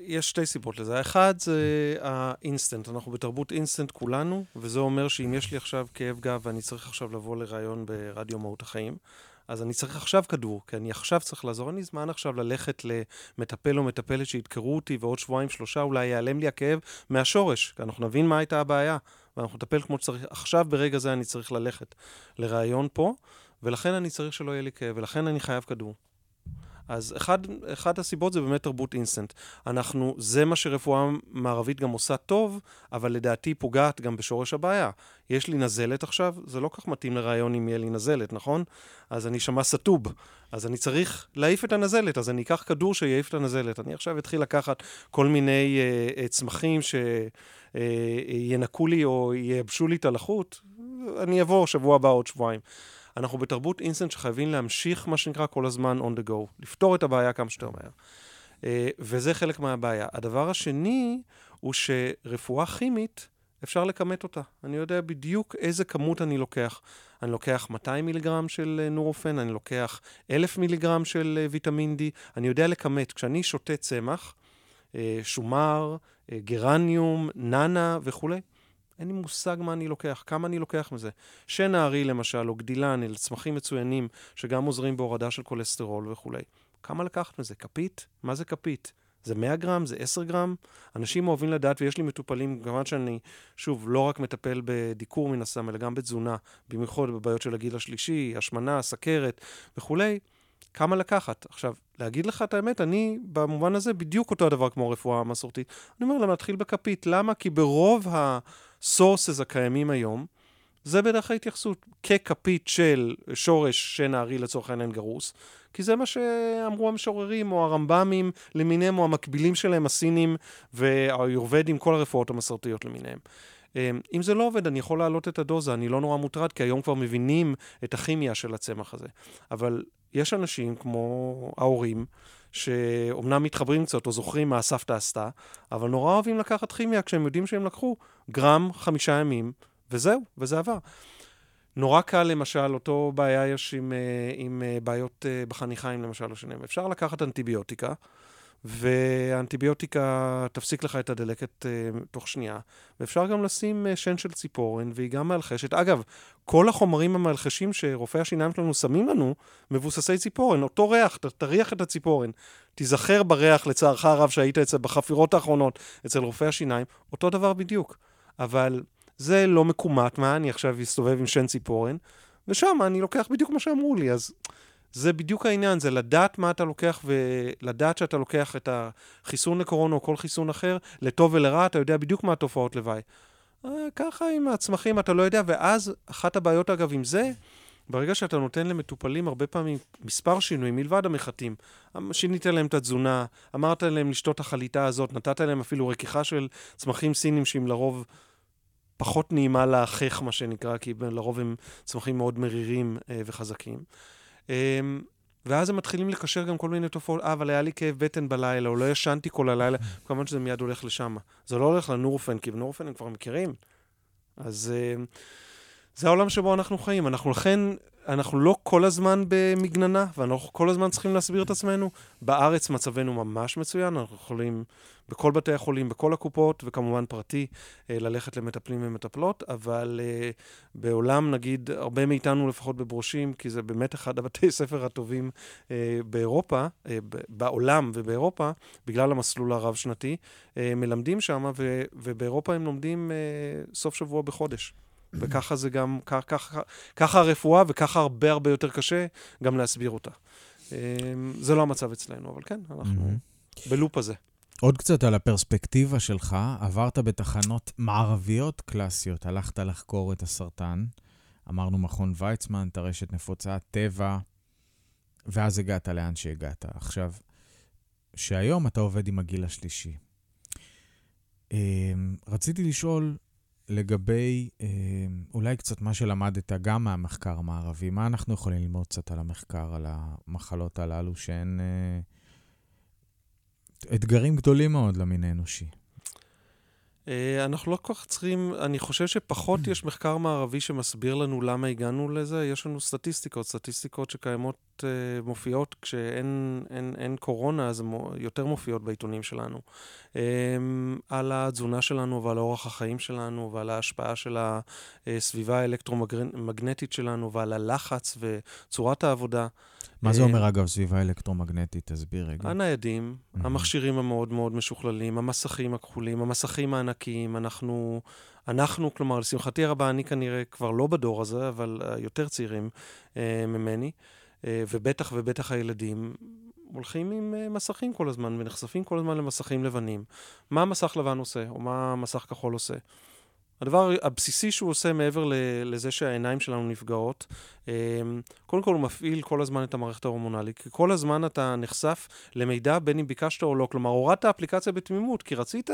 C: יש שתי סיבות לזה. האחד זה האינסטנט, אנחנו בתרבות אינסטנט כולנו, וזה אומר שאם יש לי עכשיו כאב גב ואני צריך עכשיו לבוא לראיון ברדיו מהות החיים, אז אני צריך עכשיו כדור, כי אני עכשיו צריך לעזור. אין לי זמן עכשיו ללכת למטפל או מטפלת שידקרו אותי, ועוד שבועיים, שלושה אולי ייעלם לי הכאב מהשורש, כי אנחנו נבין מה הייתה הבעיה. ואנחנו נטפל כמו שצריך. עכשיו, ברגע זה, אני צריך ללכת לראיון פה, ולכן אני צריך שלא יהיה לי כאב, ולכן אני חייב כדור. אז אחד, אחד הסיבות זה באמת תרבות אינסטנט. אנחנו, זה מה שרפואה מערבית גם עושה טוב, אבל לדעתי פוגעת גם בשורש הבעיה. יש לי נזלת עכשיו, זה לא כך מתאים לרעיון אם יהיה לי נזלת, נכון? אז אני שמע סטוב, אז אני צריך להעיף את הנזלת, אז אני אקח כדור שיעיף את הנזלת. אני עכשיו אתחיל לקחת כל מיני uh, צמחים שינקו uh, לי או ייבשו לי את הלחות, אני אבוא שבוע הבא עוד שבועיים. אנחנו בתרבות אינסטנט שחייבים להמשיך, מה שנקרא, כל הזמן on the go, לפתור את הבעיה כמה שיותר מהר. Uh, וזה חלק מהבעיה. הדבר השני הוא שרפואה כימית, אפשר לכמת אותה. אני יודע בדיוק איזה כמות אני לוקח. אני לוקח 200 מיליגרם של אה, נורופן, אני לוקח 1,000 מיליגרם של אה, ויטמין D, אני יודע לכמת. כשאני שותה צמח, שומר, גרניום, נאנה וכולי, אין לי מושג מה אני לוקח, כמה אני לוקח מזה. שן הארי למשל, או גדילן, אלה צמחים מצוינים, שגם עוזרים בהורדה של כולסטרול וכולי. כמה לקחת מזה? כפית? מה זה כפית? זה 100 גרם? זה 10 גרם? אנשים אוהבים לדעת, ויש לי מטופלים, כמובן שאני, שוב, לא רק מטפל בדיקור מן הסתם, אלא גם בתזונה, במיוחד בבעיות של הגיל השלישי, השמנה, סכרת וכולי. כמה לקחת. עכשיו, להגיד לך את האמת, אני במובן הזה בדיוק אותו הדבר כמו הרפואה המסורתית. אני אומר להם להתחיל בכפית. למה? כי ברוב ה... הסורסס הקיימים היום, זה בדרך ההתייחסות ככפית של שורש שן הארי לצורך העניין גרוס, כי זה מה שאמרו המשוררים או הרמב"מים למיניהם, או המקבילים שלהם, הסינים והיורבדים, כל הרפואות המסורתיות למיניהם. אמ, אם זה לא עובד, אני יכול להעלות את הדוזה, אני לא נורא מוטרד, כי היום כבר מבינים את הכימיה של הצמח הזה. אבל יש אנשים כמו ההורים, שאומנם מתחברים קצת או זוכרים מה הסבתא עשתה, אבל נורא אוהבים לקחת כימיה כשהם יודעים שהם לקחו גרם חמישה ימים, וזהו, וזה עבר. נורא קל, למשל, אותו בעיה יש עם, אה, עם אה, בעיות אה, בחניכיים, למשל, השנים. אפשר לקחת אנטיביוטיקה, והאנטיביוטיקה תפסיק לך את הדלקת uh, תוך שנייה. ואפשר גם לשים uh, שן של ציפורן, והיא גם מאלחשת. אגב, כל החומרים המאלחשים שרופאי השיניים שלנו שמים לנו, מבוססי ציפורן. אותו ריח, ת, תריח את הציפורן. תיזכר בריח, לצערך הרב, שהיית אצל, בחפירות האחרונות אצל רופאי השיניים, אותו דבר בדיוק. אבל זה לא מקומט, מה, אני עכשיו אסתובב עם שן ציפורן, ושם אני לוקח בדיוק מה שאמרו לי, אז... זה בדיוק העניין, זה לדעת מה אתה לוקח ולדעת שאתה לוקח את החיסון לקורונה או כל חיסון אחר, לטוב ולרע, אתה יודע בדיוק מה התופעות לוואי. אה, ככה עם הצמחים אתה לא יודע, ואז אחת הבעיות אגב עם זה, ברגע שאתה נותן למטופלים הרבה פעמים מספר שינויים מלבד המחטים, שינית להם את התזונה, אמרת להם לשתות את החליטה הזאת, נתת להם אפילו רכיחה של צמחים סינים שהם לרוב פחות נעימה להחך, מה שנקרא, כי לרוב הם צמחים מאוד מרירים אה, וחזקים. אמ, ואז הם מתחילים לקשר גם כל מיני תופעות, אה, אבל היה לי כאב בטן בלילה, או לא ישנתי כל הלילה, כמובן שזה מיד הולך לשם. זה לא הולך לנורפן, כי בנורפן הם כבר מכירים. אז אמ, זה העולם שבו אנחנו חיים. אנחנו לכן אנחנו לא כל הזמן במגננה, ואנחנו כל הזמן צריכים להסביר את עצמנו. בארץ מצבנו ממש מצוין, אנחנו יכולים בכל בתי החולים, בכל הקופות, וכמובן פרטי, אה, ללכת למטפלים ומטפלות, אבל אה, בעולם, נגיד, הרבה מאיתנו לפחות בברושים, כי זה באמת אחד הבתי ספר הטובים אה, באירופה, בעולם ובאירופה, בגלל המסלול הרב-שנתי, מלמדים שם, ובאירופה הם לומדים סוף שבוע בחודש. וככה זה גם, ככה, ככה הרפואה, וככה הרבה הרבה יותר קשה גם להסביר אותה. אמ, זה לא המצב אצלנו, אבל כן, אנחנו בלופ הזה.
B: עוד קצת על הפרספקטיבה שלך, עברת בתחנות מערביות קלאסיות, הלכת לחקור את הסרטן, אמרנו מכון ויצמן, טרשת נפוצה, טבע, ואז הגעת לאן שהגעת. עכשיו, שהיום אתה עובד עם הגיל השלישי. אמ, רציתי לשאול, לגבי אה, אולי קצת מה שלמדת גם מהמחקר המערבי, מה אנחנו יכולים ללמוד קצת על המחקר, על המחלות הללו, שהן אה, אתגרים גדולים מאוד למין האנושי?
C: אה, אנחנו לא כל כך צריכים, אני חושב שפחות יש מחקר מערבי שמסביר לנו למה הגענו לזה. יש לנו סטטיסטיקות, סטטיסטיקות שקיימות, אה, מופיעות כשאין אין, אין קורונה, אז יותר מופיעות בעיתונים שלנו. אה, על התזונה שלנו ועל אורח החיים שלנו ועל ההשפעה של הסביבה האלקטרומגנטית שלנו ועל הלחץ וצורת העבודה.
B: מה זה אומר, אגב, סביבה אלקטרומגנטית? תסביר רגע.
C: הניידים, mm-hmm. המכשירים המאוד מאוד משוכללים, המסכים הכחולים, המסכים הענקיים, אנחנו, אנחנו, כלומר, לשמחתי הרבה, אני כנראה כבר לא בדור הזה, אבל יותר צעירים אה, ממני, אה, ובטח ובטח הילדים, הולכים עם uh, מסכים כל הזמן ונחשפים כל הזמן למסכים לבנים. מה המסך לבן עושה, או מה המסך כחול עושה? הדבר הבסיסי שהוא עושה מעבר לזה שהעיניים שלנו נפגעות, קודם כל הוא מפעיל כל הזמן את המערכת ההורמונלית, כי כל הזמן אתה נחשף למידע בין אם ביקשת או לא. כלומר, הורדת אפליקציה בתמימות, כי רצית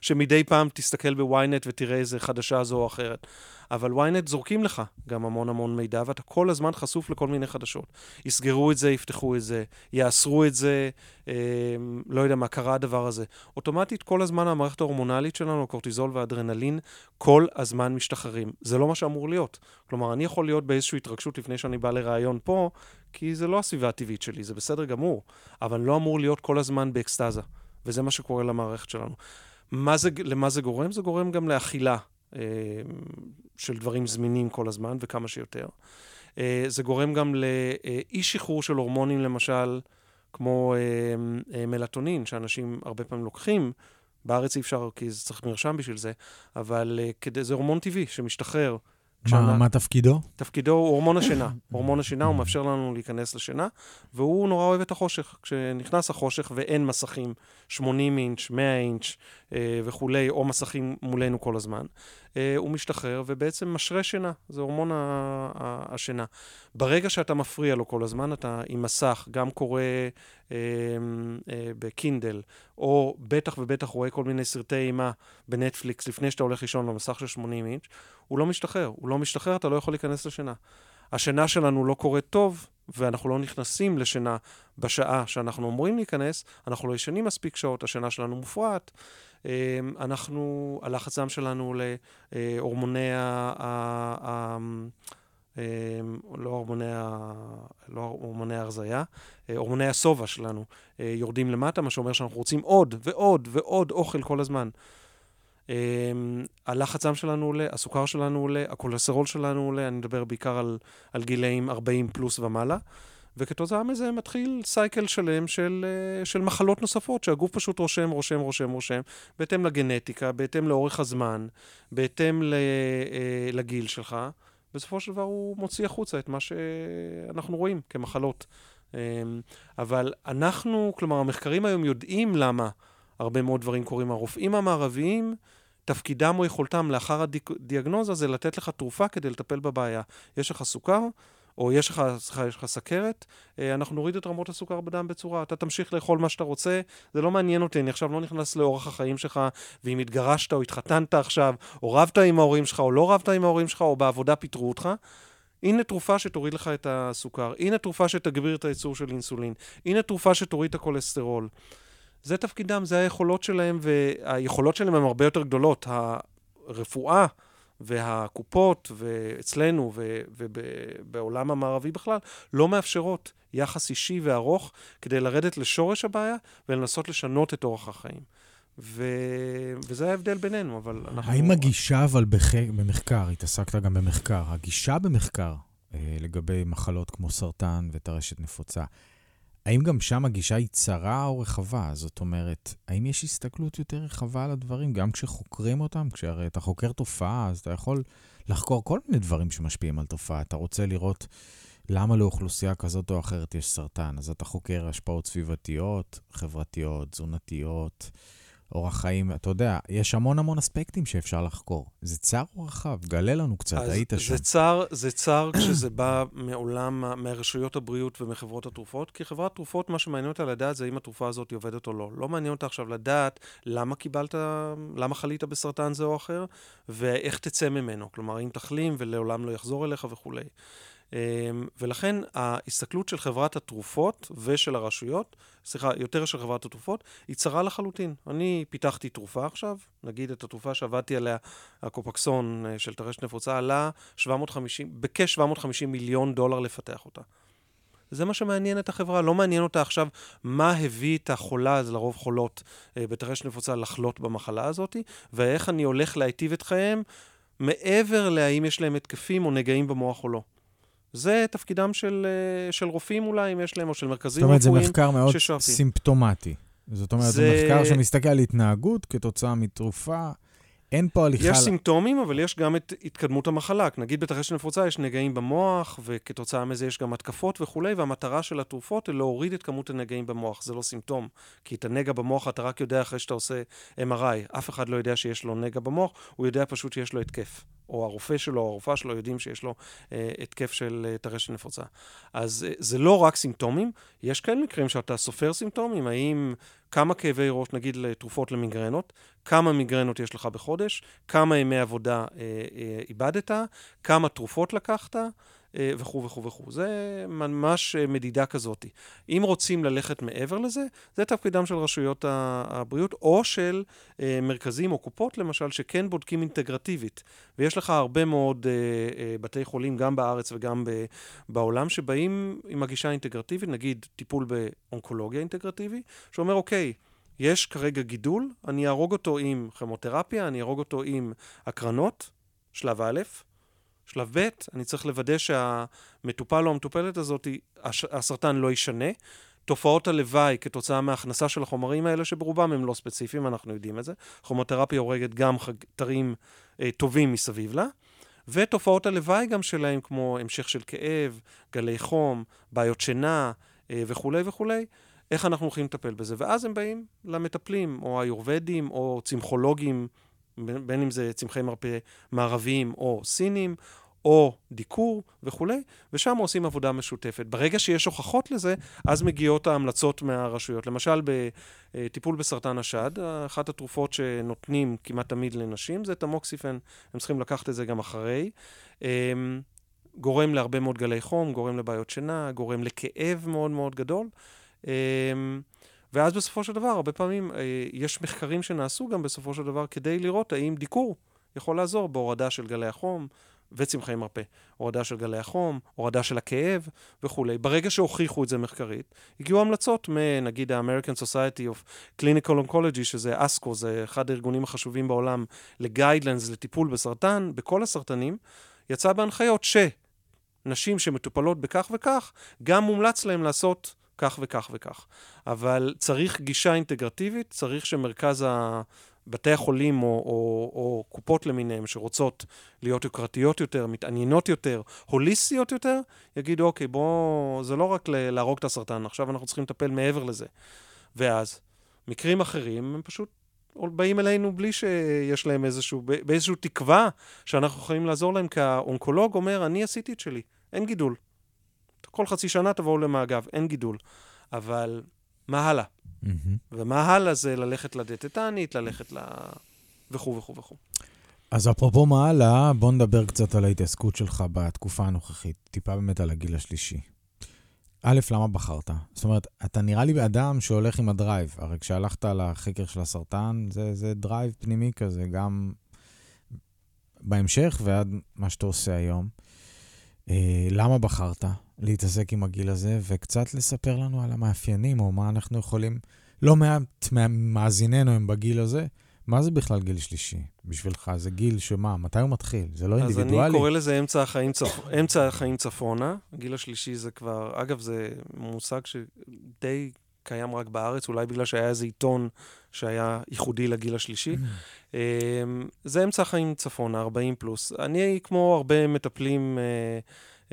C: שמדי פעם תסתכל בוויינט ותראה איזה חדשה זו או אחרת. אבל ynet זורקים לך גם המון המון מידע, ואתה כל הזמן חשוף לכל מיני חדשות. יסגרו את זה, יפתחו את זה, יאסרו את זה, אה, לא יודע מה, קרה הדבר הזה. אוטומטית, כל הזמן המערכת ההורמונלית שלנו, הקורטיזול והאדרנלין, כל הזמן משתחררים. זה לא מה שאמור להיות. כלומר, אני יכול להיות באיזושהי התרגשות לפני שאני בא לראיון פה, כי זה לא הסביבה הטבעית שלי, זה בסדר גמור, אבל לא אמור להיות כל הזמן באקסטזה, וזה מה שקורה למערכת שלנו. מה זה, למה זה גורם? זה גורם גם לאכילה. אה, של דברים זמינים כל הזמן, וכמה שיותר. אה, זה גורם גם לאי שחרור של הורמונים, למשל, כמו אה, מלטונין, שאנשים הרבה פעמים לוקחים. בארץ אי אפשר, כי זה צריך מרשם בשביל זה, אבל כדי, זה הורמון טבעי שמשתחרר
B: מה, מה תפקידו?
C: תפקידו הוא הורמון השינה. הורמון השינה, הוא מאפשר לנו להיכנס לשינה, והוא נורא אוהב את החושך. כשנכנס החושך ואין מסכים, 80 אינץ', 100 אינץ' אה, וכולי, או מסכים מולנו כל הזמן, הוא משתחרר ובעצם משרה שינה. זה הורמון השינה. ברגע שאתה מפריע לו כל הזמן, אתה עם מסך, גם קורא אה, אה, בקינדל, או בטח ובטח רואה כל מיני סרטי אימה בנטפליקס לפני שאתה הולך לישון במסך של 80 אינץ', הוא לא משתחרר. הוא לא משתחרר, אתה לא יכול להיכנס לשינה. השינה שלנו לא קורית טוב, ואנחנו לא נכנסים לשינה בשעה שאנחנו אמורים להיכנס, אנחנו לא ישנים מספיק שעות, השינה שלנו מופרעת. אמ, אנחנו, הלחץ דם שלנו עולה, הורמוני ה... אמ, לא הורמוני, לא הורמוני ההרזייה, הורמוני השובע שלנו יורדים למטה, מה שאומר שאנחנו רוצים עוד ועוד ועוד אוכל כל הזמן. אמ, הלחץ דם שלנו עולה, הסוכר שלנו עולה, הכולסרול שלנו עולה, אני מדבר בעיקר על, על גילאים 40 פלוס ומעלה, וכתוצאה מזה מתחיל סייקל שלם של, אה, של מחלות נוספות, שהגוף פשוט רושם, רושם, רושם, רושם, בהתאם לגנטיקה, בהתאם לאורך הזמן, בהתאם אה, לגיל שלך. בסופו של דבר הוא מוציא החוצה את מה שאנחנו רואים כמחלות. אמ, אבל אנחנו, כלומר, המחקרים היום יודעים למה הרבה מאוד דברים קורים. הרופאים המערביים, תפקידם או יכולתם לאחר הדיאגנוזה זה לתת לך תרופה כדי לטפל בבעיה. יש לך סוכר, או יש לך, סליחה, יש לך סכרת, אה, אנחנו נוריד את רמות הסוכר בדם בצורה, אתה תמשיך לאכול מה שאתה רוצה, זה לא מעניין אותי, אני עכשיו לא נכנס לאורח החיים שלך, ואם התגרשת או התחתנת עכשיו, או רבת עם ההורים שלך, או לא רבת עם ההורים שלך, או בעבודה פיטרו אותך. הנה תרופה שתוריד לך את הסוכר, הנה תרופה שתגביר את הייצור של אינסולין, הנה תרופה שתוריד את הכולסטרול. זה תפקידם, זה היכולות שלהם, והיכולות שלהם הן הרבה יותר גדולות. הרפואה והקופות, ואצלנו ובעולם המערבי בכלל, לא מאפשרות יחס אישי וארוך כדי לרדת לשורש הבעיה ולנסות לשנות את אורח החיים. ו... וזה ההבדל בינינו, אבל אנחנו...
B: האם הגישה, אבל בח... במחקר, התעסקת גם במחקר, הגישה במחקר אה, לגבי מחלות כמו סרטן וטרשת נפוצה, האם גם שם הגישה היא צרה או רחבה? זאת אומרת, האם יש הסתכלות יותר רחבה על הדברים, גם כשחוקרים אותם? כשהרי אתה חוקר תופעה, אז אתה יכול לחקור כל מיני דברים שמשפיעים על תופעה. אתה רוצה לראות למה לאוכלוסייה כזאת או אחרת יש סרטן, אז אתה חוקר השפעות סביבתיות, חברתיות, תזונתיות. אורח חיים, אתה יודע, יש המון המון אספקטים שאפשר לחקור. זה צר או רחב? גלה לנו קצת, היית שם.
C: זה צר, זה צר כשזה בא מעולם, מרשויות הבריאות ומחברות התרופות, כי חברת תרופות, מה שמעניין אותה לדעת זה אם התרופה הזאת עובדת או לא. לא מעניין אותה עכשיו לדעת למה קיבלת, למה חלית בסרטן זה או אחר, ואיך תצא ממנו. כלומר, אם תחלים ולעולם לא יחזור אליך וכולי. אמ, ולכן ההסתכלות של חברת התרופות ושל הרשויות, סליחה, יותר של חברת התרופות, היא צרה לחלוטין. אני פיתחתי תרופה עכשיו, נגיד את התרופה שעבדתי עליה, הקופקסון אה, של טרשת נפוצה, עלה 750, בכ-750 מיליון דולר לפתח אותה. זה מה שמעניין את החברה, לא מעניין אותה עכשיו מה הביא את החולה, זה לרוב חולות אה, בטרשת נפוצה, לחלות במחלה הזאת, ואיך אני הולך להיטיב את חייהם, מעבר להאם יש להם התקפים או נגעים במוח או לא. זה תפקידם של, אה, של רופאים אולי, אם יש להם, או של מרכזים
B: רפואיים זאת אומרת, זה מחקר מאוד ששואפים. סימפטומטי. זאת אומרת, זה... זה מחקר שמסתכל על התנהגות כתוצאה מתרופה. אין פה הליכה...
C: יש סימפטומים, אבל יש גם את התקדמות המחלה. נגיד בתרחשת נפוצה יש נגעים במוח, וכתוצאה מזה יש גם התקפות וכולי, והמטרה של התרופות היא להוריד את כמות הנגעים במוח. זה לא סימפטום, כי את הנגע במוח אתה רק יודע אחרי שאתה עושה MRI. אף אחד לא יודע שיש לו נגע במוח, הוא יודע פשוט שיש לו התקף. או הרופא שלו, או הרופאה שלו, יודעים שיש לו אה, התקף של אה, טרשת נפוצה. אז אה, זה לא רק סימפטומים, יש כן מקרים שאתה סופר סימפטומים, האם כמה כאבי ראש, נגיד לתרופות למיגרנות, כמה מיגרנות יש לך בחודש, כמה ימי עבודה אה, אה, איבדת, כמה תרופות לקחת, וכו' וכו' וכו'. זה ממש אה, מדידה כזאת. אם רוצים ללכת מעבר לזה, זה תפקידם של רשויות הבריאות, או של אה, מרכזים או קופות, למשל, שכן בודקים אינטגרטיבית. ויש לך הרבה מאוד בתי חולים, גם בארץ וגם בעולם, שבאים עם הגישה האינטגרטיבית, נגיד טיפול באונקולוגיה אינטגרטיבי, שאומר, אוקיי, יש כרגע גידול, אני אהרוג אותו עם כימותרפיה, אני אהרוג אותו עם הקרנות, שלב א', שלב ב', אני צריך לוודא שהמטופל או המטופלת הזאת, הסרטן לא יישנה. תופעות הלוואי כתוצאה מההכנסה של החומרים האלה, שברובם הם לא ספציפיים, אנחנו יודעים את זה. כימותרפיה הורגת גם חתרים אה, טובים מסביב לה. ותופעות הלוואי גם שלהם, כמו המשך של כאב, גלי חום, בעיות שינה אה, וכולי וכולי, איך אנחנו הולכים לטפל בזה. ואז הם באים למטפלים, או היורבדים, או צמחולוגים בין אם זה צמחי מרפא מערביים או סינים, או דיקור וכולי, ושם עושים עבודה משותפת. ברגע שיש הוכחות לזה, אז מגיעות ההמלצות מהרשויות. למשל, בטיפול בסרטן השד, אחת התרופות שנותנים כמעט תמיד לנשים זה תמוקסיפן, הם צריכים לקחת את זה גם אחרי. אמ, גורם להרבה מאוד גלי חום, גורם לבעיות שינה, גורם לכאב מאוד מאוד גדול. אה, ואז בסופו של דבר, הרבה פעמים אה, יש מחקרים שנעשו גם בסופו של דבר כדי לראות האם דיקור יכול לעזור בהורדה של גלי החום וצמחי מרפא. הורדה של גלי החום, הורדה של הכאב וכולי. ברגע שהוכיחו את זה מחקרית, הגיעו המלצות מנגיד ה-American Society of Clinical Oncology, שזה אסקו, זה אחד הארגונים החשובים בעולם לגיידלנס לטיפול בסרטן, בכל הסרטנים, יצא בהנחיות שנשים שמטופלות בכך וכך, גם מומלץ להם לעשות כך וכך וכך. אבל צריך גישה אינטגרטיבית, צריך שמרכז ה... בתי החולים או, או, או קופות למיניהם שרוצות להיות יוקרתיות יותר, מתעניינות יותר, הוליסטיות יותר, יגידו, אוקיי, בואו, זה לא רק להרוג את הסרטן, עכשיו אנחנו צריכים לטפל מעבר לזה. ואז, מקרים אחרים, הם פשוט באים אלינו בלי שיש להם איזשהו, באיזשהו תקווה שאנחנו יכולים לעזור להם, כי האונקולוג אומר, אני עשיתי את שלי, אין גידול. כל חצי שנה תבואו למעקב, אין גידול. אבל מה הלאה? Mm-hmm. ומה הלאה זה ללכת לדטטנית, ללכת ל... וכו' וכו' וכו'.
B: אז אפרופו מה הלאה, בוא נדבר קצת על ההתעסקות שלך בתקופה הנוכחית. טיפה באמת על הגיל השלישי. א', למה בחרת? זאת אומרת, אתה נראה לי אדם שהולך עם ה drive. הרי כשהלכת לחקר של הסרטן, זה, זה drive פנימי כזה, גם בהמשך ועד מה שאתה עושה היום. אה, למה בחרת להתעסק עם הגיל הזה, וקצת לספר לנו על המאפיינים, או מה אנחנו יכולים... לא מעט ממאזיננו הם בגיל הזה. מה זה בכלל גיל שלישי בשבילך? זה גיל שמה? מתי הוא מתחיל? זה לא אינדיבידואלי?
C: אז אני קורא לזה אמצע החיים, צפ... אמצע החיים צפונה. הגיל השלישי זה כבר... אגב, זה מושג שדי קיים רק בארץ, אולי בגלל שהיה איזה עיתון שהיה ייחודי לגיל השלישי. Mm. אמ, זה אמצע החיים צפונה, 40 פלוס. אני, כמו הרבה מטפלים אה,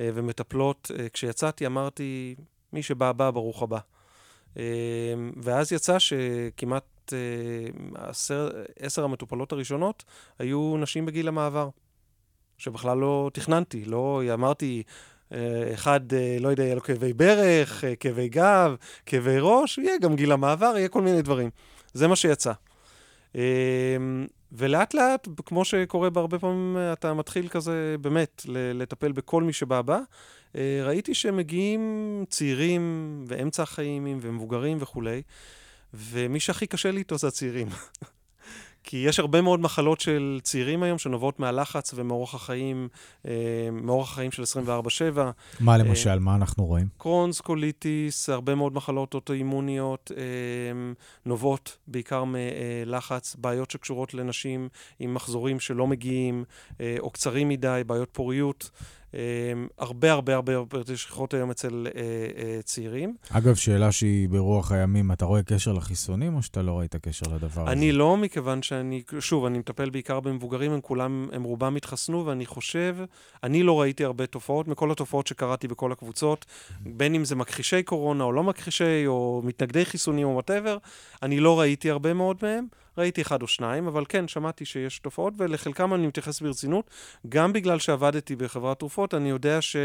C: אה, ומטפלות, אה, כשיצאתי אמרתי, מי שבא, בא, ברוך הבא. אמ, ואז יצא שכמעט עשר, עשר המטופלות הראשונות היו נשים בגיל המעבר, שבכלל לא תכננתי, לא אמרתי, אחד, לא יודע, יהיה לו כאבי ברך, כאבי גב, כאבי ראש, יהיה גם גיל המעבר, יהיה כל מיני דברים. זה מה שיצא. אמ, ולאט לאט, כמו שקורה בהרבה פעמים, אתה מתחיל כזה, באמת, לטפל בכל מי שבא בא. אה, ראיתי שמגיעים צעירים ואמצע החיים ומבוגרים וכולי, ומי שהכי קשה לי איתו זה הצעירים. כי יש הרבה מאוד מחלות של צעירים היום שנובעות מהלחץ ומאורח החיים, אה, מאורח החיים של 24-7.
B: מה למשל? אה, מה אנחנו רואים?
C: קרונס, קוליטיס, הרבה מאוד מחלות אוטואימוניות אה, נובעות בעיקר מלחץ, בעיות שקשורות לנשים עם מחזורים שלא מגיעים, או קצרים מדי, בעיות פוריות. אמ, הרבה הרבה הרבה יותר שכיחות היום אצל אה, אה, צעירים.
B: אגב, שאלה שהיא ברוח הימים, אתה רואה קשר לחיסונים או שאתה לא רואה את הקשר לדבר הזה?
C: אני לא, מכיוון שאני, שוב, אני מטפל בעיקר במבוגרים, הם כולם, הם רובם התחסנו, ואני חושב, אני לא ראיתי הרבה תופעות, מכל התופעות שקראתי בכל הקבוצות, בין אם זה מכחישי קורונה או לא מכחישי, או מתנגדי חיסונים או whatever, אני לא ראיתי הרבה מאוד מהם. ראיתי אחד או שניים, אבל כן, שמעתי שיש תופעות, ולחלקם אני מתייחס ברצינות. גם בגלל שעבדתי בחברת תרופות, אני יודע ש...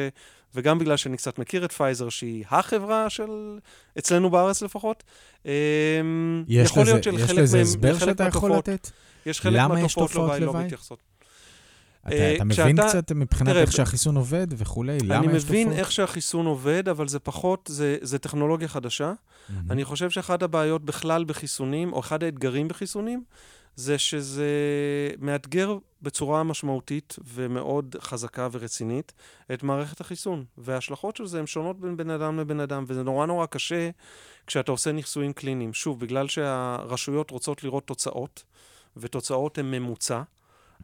C: וגם בגלל שאני קצת מכיר את פייזר, שהיא החברה של... אצלנו בארץ לפחות.
B: אמ, יש יכול לזה, להיות של יש חלק לזה הסבר שאתה יכול לתת?
C: יש חלק מהתופעות לוואי לא מתייחסות.
B: אתה, אתה אה, מבין כשאתה, קצת מבחינת תראה, איך שהחיסון עובד וכולי? למה יש תופעות?
C: אני מבין איך שהחיסון עובד, אבל זה פחות, זה, זה טכנולוגיה חדשה. Mm-hmm. אני חושב שאחת הבעיות בכלל בחיסונים, או אחד האתגרים בחיסונים, זה שזה מאתגר בצורה משמעותית ומאוד חזקה ורצינית את מערכת החיסון. וההשלכות של זה הן שונות בין בן אדם לבן אדם, וזה נורא נורא קשה כשאתה עושה ניסויים קליניים. שוב, בגלל שהרשויות רוצות לראות תוצאות, ותוצאות הן ממוצע,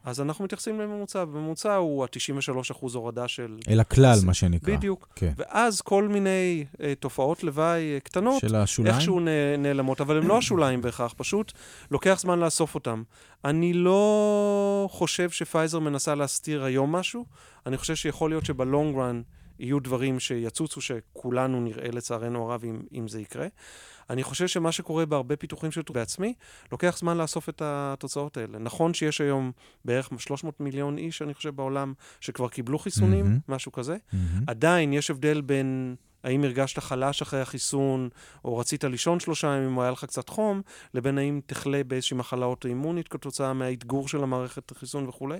C: אז אנחנו מתייחסים לממוצע, וממוצע הוא ה-93% הורדה של...
B: אל הכלל, מה שנקרא.
C: בדיוק. כן. ואז כל מיני אה, תופעות לוואי אה, קטנות,
B: של השוליים?
C: איכשהו נ, נעלמות, אבל הן לא השוליים בהכרח, פשוט לוקח זמן לאסוף אותם. אני לא חושב שפייזר מנסה להסתיר היום משהו, אני חושב שיכול להיות שבלונג רן יהיו דברים שיצוצו, שכולנו נראה לצערנו הרב אם, אם זה יקרה. אני חושב שמה שקורה בהרבה פיתוחים של בעצמי, לוקח זמן לאסוף את התוצאות האלה. נכון שיש היום בערך 300 מיליון איש, אני חושב, בעולם, שכבר קיבלו חיסונים, mm-hmm. משהו כזה. Mm-hmm. עדיין יש הבדל בין... האם הרגשת חלש אחרי החיסון, או רצית לישון שלושה ימים, או היה לך קצת חום, לבין האם תחלה באיזושהי מחלה אוטואימונית כתוצאה מהאתגור של המערכת החיסון וכולי.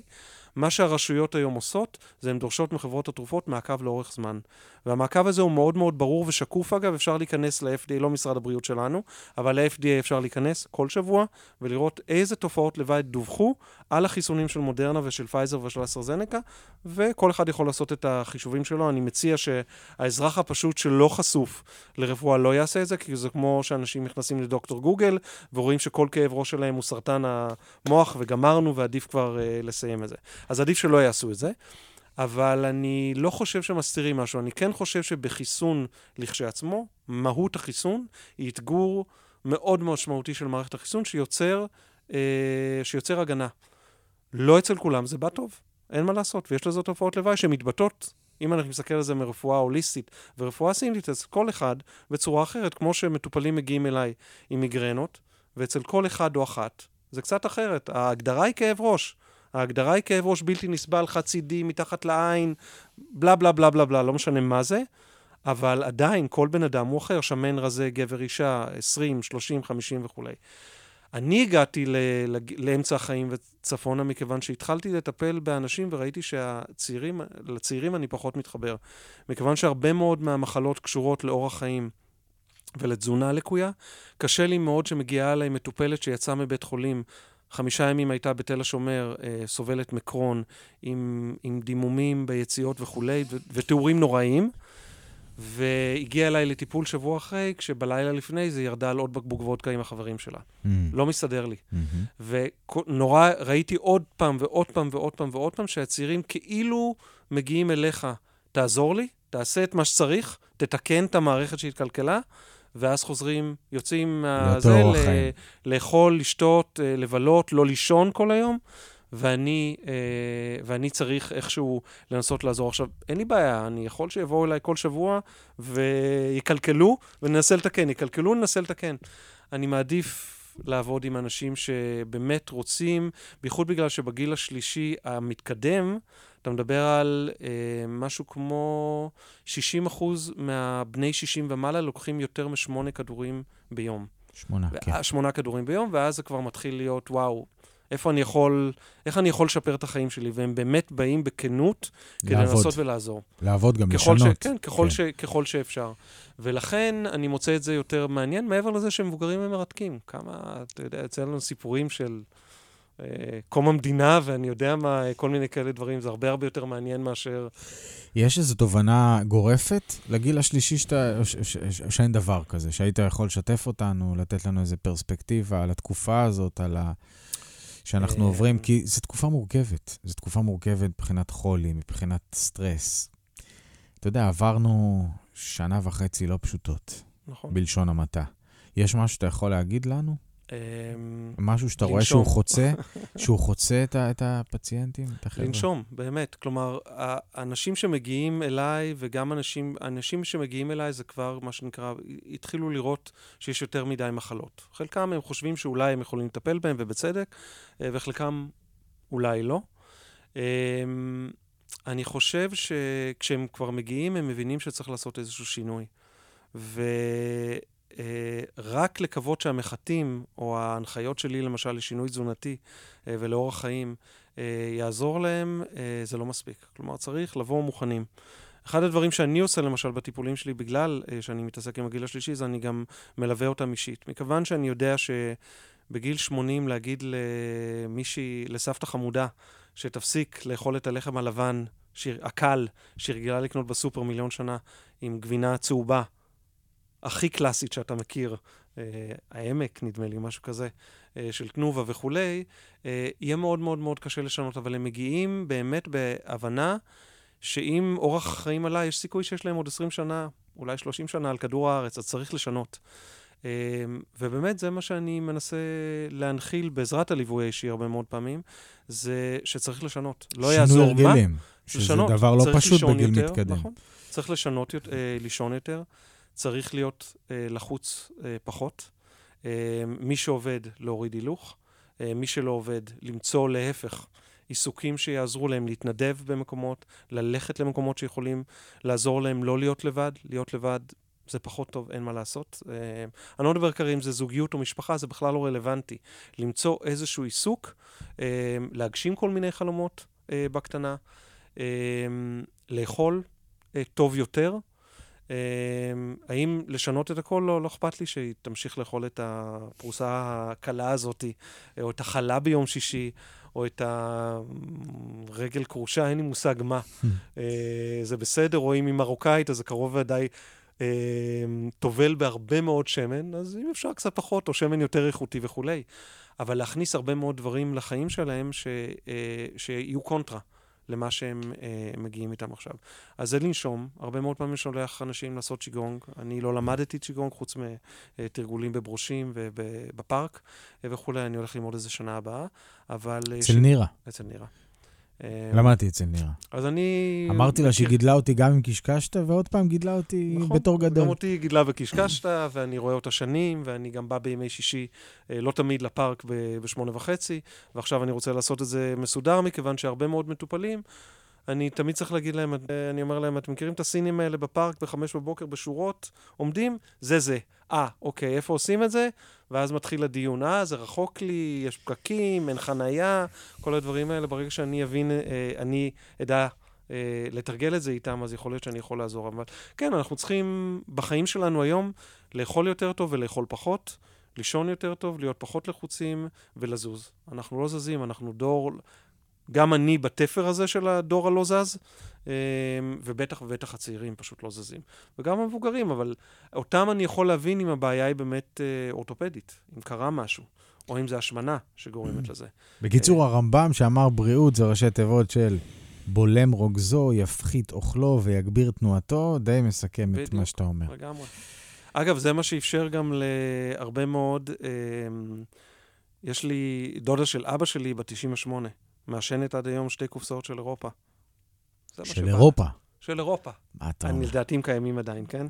C: מה שהרשויות היום עושות, זה הן דורשות מחברות התרופות מעקב לאורך זמן. והמעקב הזה הוא מאוד מאוד ברור ושקוף, אגב, אפשר להיכנס ל-FDA, לא משרד הבריאות שלנו, אבל ל-FDA אפשר להיכנס כל שבוע ולראות איזה תופעות לוואי דווחו על החיסונים של מודרנה ושל פייזר ושל אסטרזנקה, וכל אחד יכול לעשות את החישובים שלו. אני מציע שהאזרח הפשוט שלא חשוף לרפואה לא יעשה את זה, כי זה כמו שאנשים נכנסים לדוקטור גוגל ורואים שכל כאב ראש שלהם הוא סרטן המוח וגמרנו ועדיף כבר uh, לסיים את זה. אז עדיף שלא יעשו את זה. אבל אני לא חושב שמסתירים משהו. אני כן חושב שבחיסון לכשעצמו, מהות החיסון היא אתגור מאוד משמעותי של מערכת החיסון שיוצר, אה, שיוצר הגנה. לא אצל כולם זה בא טוב, אין מה לעשות, ויש לזה תופעות לוואי שמתבטאות, אם אנחנו נסתכל על זה מרפואה הוליסטית ורפואה סינית, אז כל אחד בצורה אחרת, כמו שמטופלים מגיעים אליי עם מיגרנות, ואצל כל אחד או אחת זה קצת אחרת. ההגדרה היא כאב ראש. ההגדרה היא כאב ראש בלתי נסבל, חד צידי, מתחת לעין, בלה בלה בלה בלה בלה, לא משנה מה זה, אבל עדיין כל בן אדם הוא אחר, שמן, רזה, גבר, אישה, 20, 30, 50 וכולי. אני הגעתי ל- לאמצע החיים וצפונה מכיוון שהתחלתי לטפל באנשים וראיתי שהצעירים, לצעירים אני פחות מתחבר. מכיוון שהרבה מאוד מהמחלות קשורות לאורח חיים ולתזונה לקויה, קשה לי מאוד שמגיעה אליי מטופלת שיצאה מבית חולים חמישה ימים הייתה בתל השומר, אה, סובלת מקרון, עם, עם דימומים ביציאות וכולי, ו- ותיאורים נוראיים. והגיעה אליי לטיפול שבוע אחרי, כשבלילה לפני זה ירדה על עוד בקבוק וודקה עם החברים שלה. Mm. לא מסתדר לי. Mm-hmm. ונורא, ראיתי עוד פעם ועוד פעם ועוד פעם ועוד פעם שהצעירים כאילו מגיעים אליך, תעזור לי, תעשה את מה שצריך, תתקן את המערכת שהתקלקלה, ואז חוזרים, יוצאים מהזה, ל- לאכול, לשתות, אה, לבלות, לא לישון כל היום, ואני, אה, ואני צריך איכשהו לנסות לעזור. עכשיו, אין לי בעיה, אני יכול שיבואו אליי כל שבוע ויקלקלו, וננסה לתקן. יקלקלו, ננסה לתקן. אני מעדיף לעבוד עם אנשים שבאמת רוצים, בייחוד בגלל שבגיל השלישי המתקדם, אתה מדבר על אה, משהו כמו 60 אחוז מהבני 60 ומעלה לוקחים יותר משמונה כדורים ביום.
B: שמונה, כן.
C: שמונה כדורים ביום, ואז זה כבר מתחיל להיות, וואו, איפה אני יכול, איך אני יכול לשפר את החיים שלי, והם באמת באים בכנות כדי לעבוד. לנסות ולעזור.
B: לעבוד גם, לשנות. ש,
C: כן, ככל, כן. ש, ככל שאפשר. ולכן אני מוצא את זה יותר מעניין, מעבר לזה שמבוגרים הם מרתקים. כמה, אתה יודע, יוצא לנו סיפורים של... קום המדינה, ואני יודע מה, כל מיני כאלה דברים, זה הרבה הרבה יותר מעניין מאשר...
B: יש איזו תובנה גורפת לגיל השלישי שאתה, שאין דבר כזה, שהיית יכול לשתף אותנו, לתת לנו איזו פרספקטיבה על התקופה הזאת, על ה... שאנחנו עוברים, כי זו תקופה מורכבת. זו תקופה מורכבת מבחינת חולי, מבחינת סטרס. אתה יודע, עברנו שנה וחצי לא פשוטות, נכון. בלשון המעטה. יש משהו שאתה יכול להגיד לנו? אמ, משהו שאתה רואה שהוא חוצה, שהוא חוצה את, את הפציינטים, את החבר'ה?
C: לנשום, באמת. כלומר, האנשים שמגיעים אליי, וגם אנשים, אנשים שמגיעים אליי, זה כבר, מה שנקרא, התחילו לראות שיש יותר מדי מחלות. חלקם הם חושבים שאולי הם יכולים לטפל בהם, ובצדק, אה, וחלקם אולי לא. אמ, אני חושב שכשהם כבר מגיעים, הם מבינים שצריך לעשות איזשהו שינוי. ו... אה, רק לקוות שהמחטים, או ההנחיות שלי למשל לשינוי תזונתי אה, ולאורח חיים, אה, יעזור להם, זה לא מספיק. כלומר, צריך לבוא מוכנים. אחד הדברים שאני עושה למשל בטיפולים שלי, בגלל שאני מתעסק עם הגיל השלישי, זה אני גם מלווה אותם אישית. מכיוון שאני יודע שבגיל 80 להגיד למישהי, לסבתא חמודה, שתפסיק לאכול את הלחם הלבן, שיר, הקל, שהיא רגילה לקנות בסופר מיליון שנה, עם גבינה צהובה, הכי קלאסית שאתה מכיר, אה, העמק, נדמה לי, משהו כזה, אה, של תנובה וכולי, אה, יהיה מאוד מאוד מאוד קשה לשנות, אבל הם מגיעים באמת בהבנה שאם אורח החיים עלה, יש סיכוי שיש להם עוד 20 שנה, אולי 30 שנה על כדור הארץ, אז צריך לשנות. Uh, ובאמת זה מה שאני מנסה להנחיל בעזרת הליווי האישי הרבה מאוד פעמים, זה שצריך לשנות. לא יעזור מה.
B: שינוי הרגלים, שזה לשנות. דבר לא פשוט בגיל
C: יותר,
B: מתקדם.
C: נכון, צריך לשנות, uh, לישון יותר, צריך להיות אה, לחוץ אה, פחות. אה, מי שעובד, להוריד הילוך. אה, מי שלא עובד, למצוא להפך עיסוקים שיעזרו להם להתנדב במקומות, ללכת למקומות שיכולים לעזור להם לא להיות לבד. להיות לבד זה פחות טוב, אין מה לעשות. אה, אני לא מדבר כרגע אם זה זוגיות או משפחה, זה בכלל לא רלוונטי. למצוא איזשהו עיסוק, אה, להגשים כל מיני חלומות. אה, בקטנה, אה, לאכול אה, טוב יותר. אה, האם לשנות את הכל? לא, לא אכפת לי שהיא תמשיך לאכול את הפרוסה הקלה הזאת, או את החלה ביום שישי, או את הרגל כרושה, אין לי מושג מה. אה, זה בסדר, או אם היא מרוקאית, אז זה קרוב ודאי אה, טובל בהרבה מאוד שמן, אז אם אפשר קצת פחות, או שמן יותר איכותי וכולי. אבל להכניס הרבה מאוד דברים לחיים שלהם ש, אה, שיהיו קונטרה. למה שהם אה, מגיעים איתם עכשיו. אז זה לנשום, הרבה מאוד פעמים שולח אנשים לעשות צ'יגונג. אני לא למדתי צ'יגונג חוץ מתרגולים בברושים ובפארק אה, וכולי, אני הולך ללמוד איזה שנה הבאה, אבל...
B: אה, אצל ש... נירה.
C: אצל נירה.
B: אה, למדתי אצל נירה.
C: אז אני...
B: אמרתי לה שהיא גידלה אותי גם אם קשקשת, ועוד פעם גידלה אותי נכון, בתור גדול.
C: גם אותי היא גידלה וקשקשת, ואני רואה אותה שנים, ואני גם בא בימי שישי, אה, לא תמיד לפארק בשמונה וחצי, ועכשיו אני רוצה לעשות את זה מסודר, מכיוון שהרבה מאוד מטופלים אני תמיד צריך להגיד להם, אני אומר להם, אתם מכירים את הסינים האלה בפארק בחמש בבוקר בשורות? עומדים? זה זה. אה, אוקיי, איפה עושים את זה? ואז מתחיל הדיון. אה, זה רחוק לי, יש פקקים, אין חנייה, כל הדברים האלה. ברגע שאני אבין, אה, אני אדע אה, לתרגל את זה איתם, אז יכול להיות שאני יכול לעזור. אבל כן, אנחנו צריכים בחיים שלנו היום לאכול יותר טוב ולאכול פחות. לישון יותר טוב, להיות פחות לחוצים ולזוז. אנחנו לא זזים, אנחנו דור גם אני בתפר הזה של הדור הלא זז, ובטח ובטח הצעירים פשוט לא זזים. וגם המבוגרים, אבל אותם אני יכול להבין אם הבעיה היא באמת אה, אורתופדית, אם קרה משהו, או אם זה השמנה שגורמת לזה.
B: בקיצור, הרמב"ם שאמר בריאות זה ראשי תיבות של בולם רוגזו, יפחית אוכלו ויגביר תנועתו, די מסכם בדיוק, את מה שאתה אומר.
C: לגמרי. אגב, זה מה שאפשר גם להרבה מאוד... אה, יש לי דודה של אבא שלי בת 98. מעשנת עד היום שתי קופסאות של אירופה.
B: של אירופה?
C: של אירופה.
B: מה אתה אומר?
C: לדעתי הם קיימים עדיין, כן?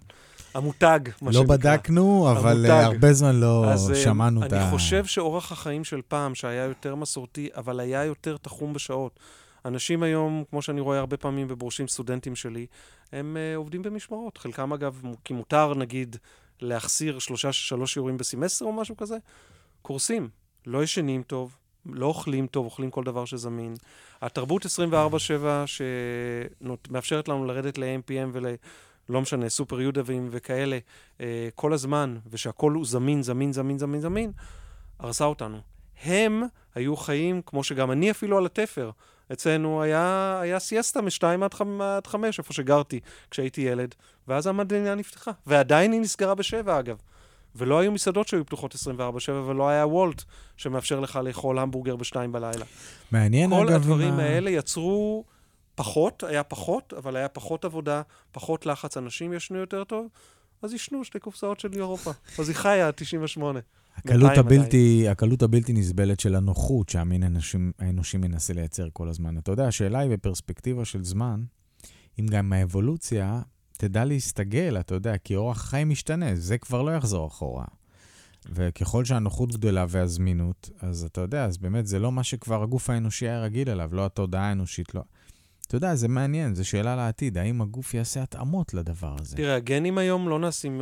C: המותג, מה
B: לא שנקרא. לא בדקנו, אבל המותג. הרבה זמן לא אז, אה, שמענו
C: את ה... אני חושב שאורח החיים של פעם, שהיה יותר מסורתי, אבל היה יותר תחום בשעות. אנשים היום, כמו שאני רואה הרבה פעמים בברושים סטודנטים שלי, הם uh, עובדים במשמרות. חלקם, אגב, כי מותר, נגיד, להחסיר שלושה, שלוש שיעורים בסמסטר או משהו כזה, קורסים. לא ישנים טוב, לא אוכלים טוב, אוכלים כל דבר שזמין. התרבות 24-7 שמאפשרת לנו לרדת ל-AMPM ול... לא משנה, סופר יודבים וכאלה, אה, כל הזמן, ושהכול הוא זמין, זמין, זמין, זמין, זמין, הרסה אותנו. הם היו חיים, כמו שגם אני אפילו על התפר. אצלנו היה, היה סיאסטה משתיים עד, חמ, עד חמש, איפה שגרתי כשהייתי ילד, ואז המדינה נפתחה. ועדיין היא נסגרה בשבע, אגב. ולא היו מסעדות שהיו פתוחות 24-7, ולא היה וולט שמאפשר לך לאכול המבורגר בשתיים בלילה.
B: מעניין,
C: כל אגב... כל הדברים מה... האלה יצרו פחות, היה פחות, אבל היה פחות עבודה, פחות לחץ, אנשים ישנו יותר טוב, אז ישנו שתי קופסאות של אירופה. אז היא חיה עד 98.
B: הקלות הבלתי, הקלות הבלתי נסבלת של הנוחות שהמין האנושי מנסה לייצר כל הזמן. אתה יודע, השאלה היא בפרספקטיבה של זמן, אם גם האבולוציה תדע להסתגל, אתה יודע, כי אורח חיים משתנה, זה כבר לא יחזור אחורה. וככל שהנוחות גדולה והזמינות, אז אתה יודע, אז באמת זה לא מה שכבר הגוף האנושי היה רגיל אליו, לא התודעה האנושית, לא. אתה יודע, זה מעניין, זו שאלה לעתיד, האם הגוף יעשה התאמות לדבר הזה?
C: תראה, הגנים היום לא נעשים,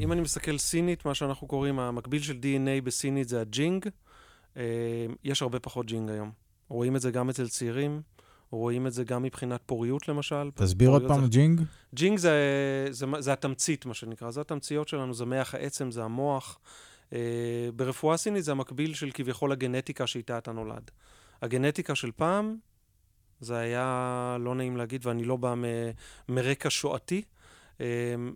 C: אם אני מסתכל סינית, מה שאנחנו קוראים, המקביל של DNA בסינית זה הג'ינג, אה, יש הרבה פחות ג'ינג היום. רואים את זה גם אצל צעירים. רואים את זה גם מבחינת פוריות, למשל.
B: תסביר עוד פעם, זה... ג'ינג.
C: ג'ינג זה, זה, זה, זה התמצית, מה שנקרא. זה התמציות שלנו, זה מח העצם, זה המוח. Uh, ברפואה סינית זה המקביל של כביכול הגנטיקה שאיתה אתה נולד. הגנטיקה של פעם, זה היה לא נעים להגיד, ואני לא בא מ, מרקע שואתי, uh,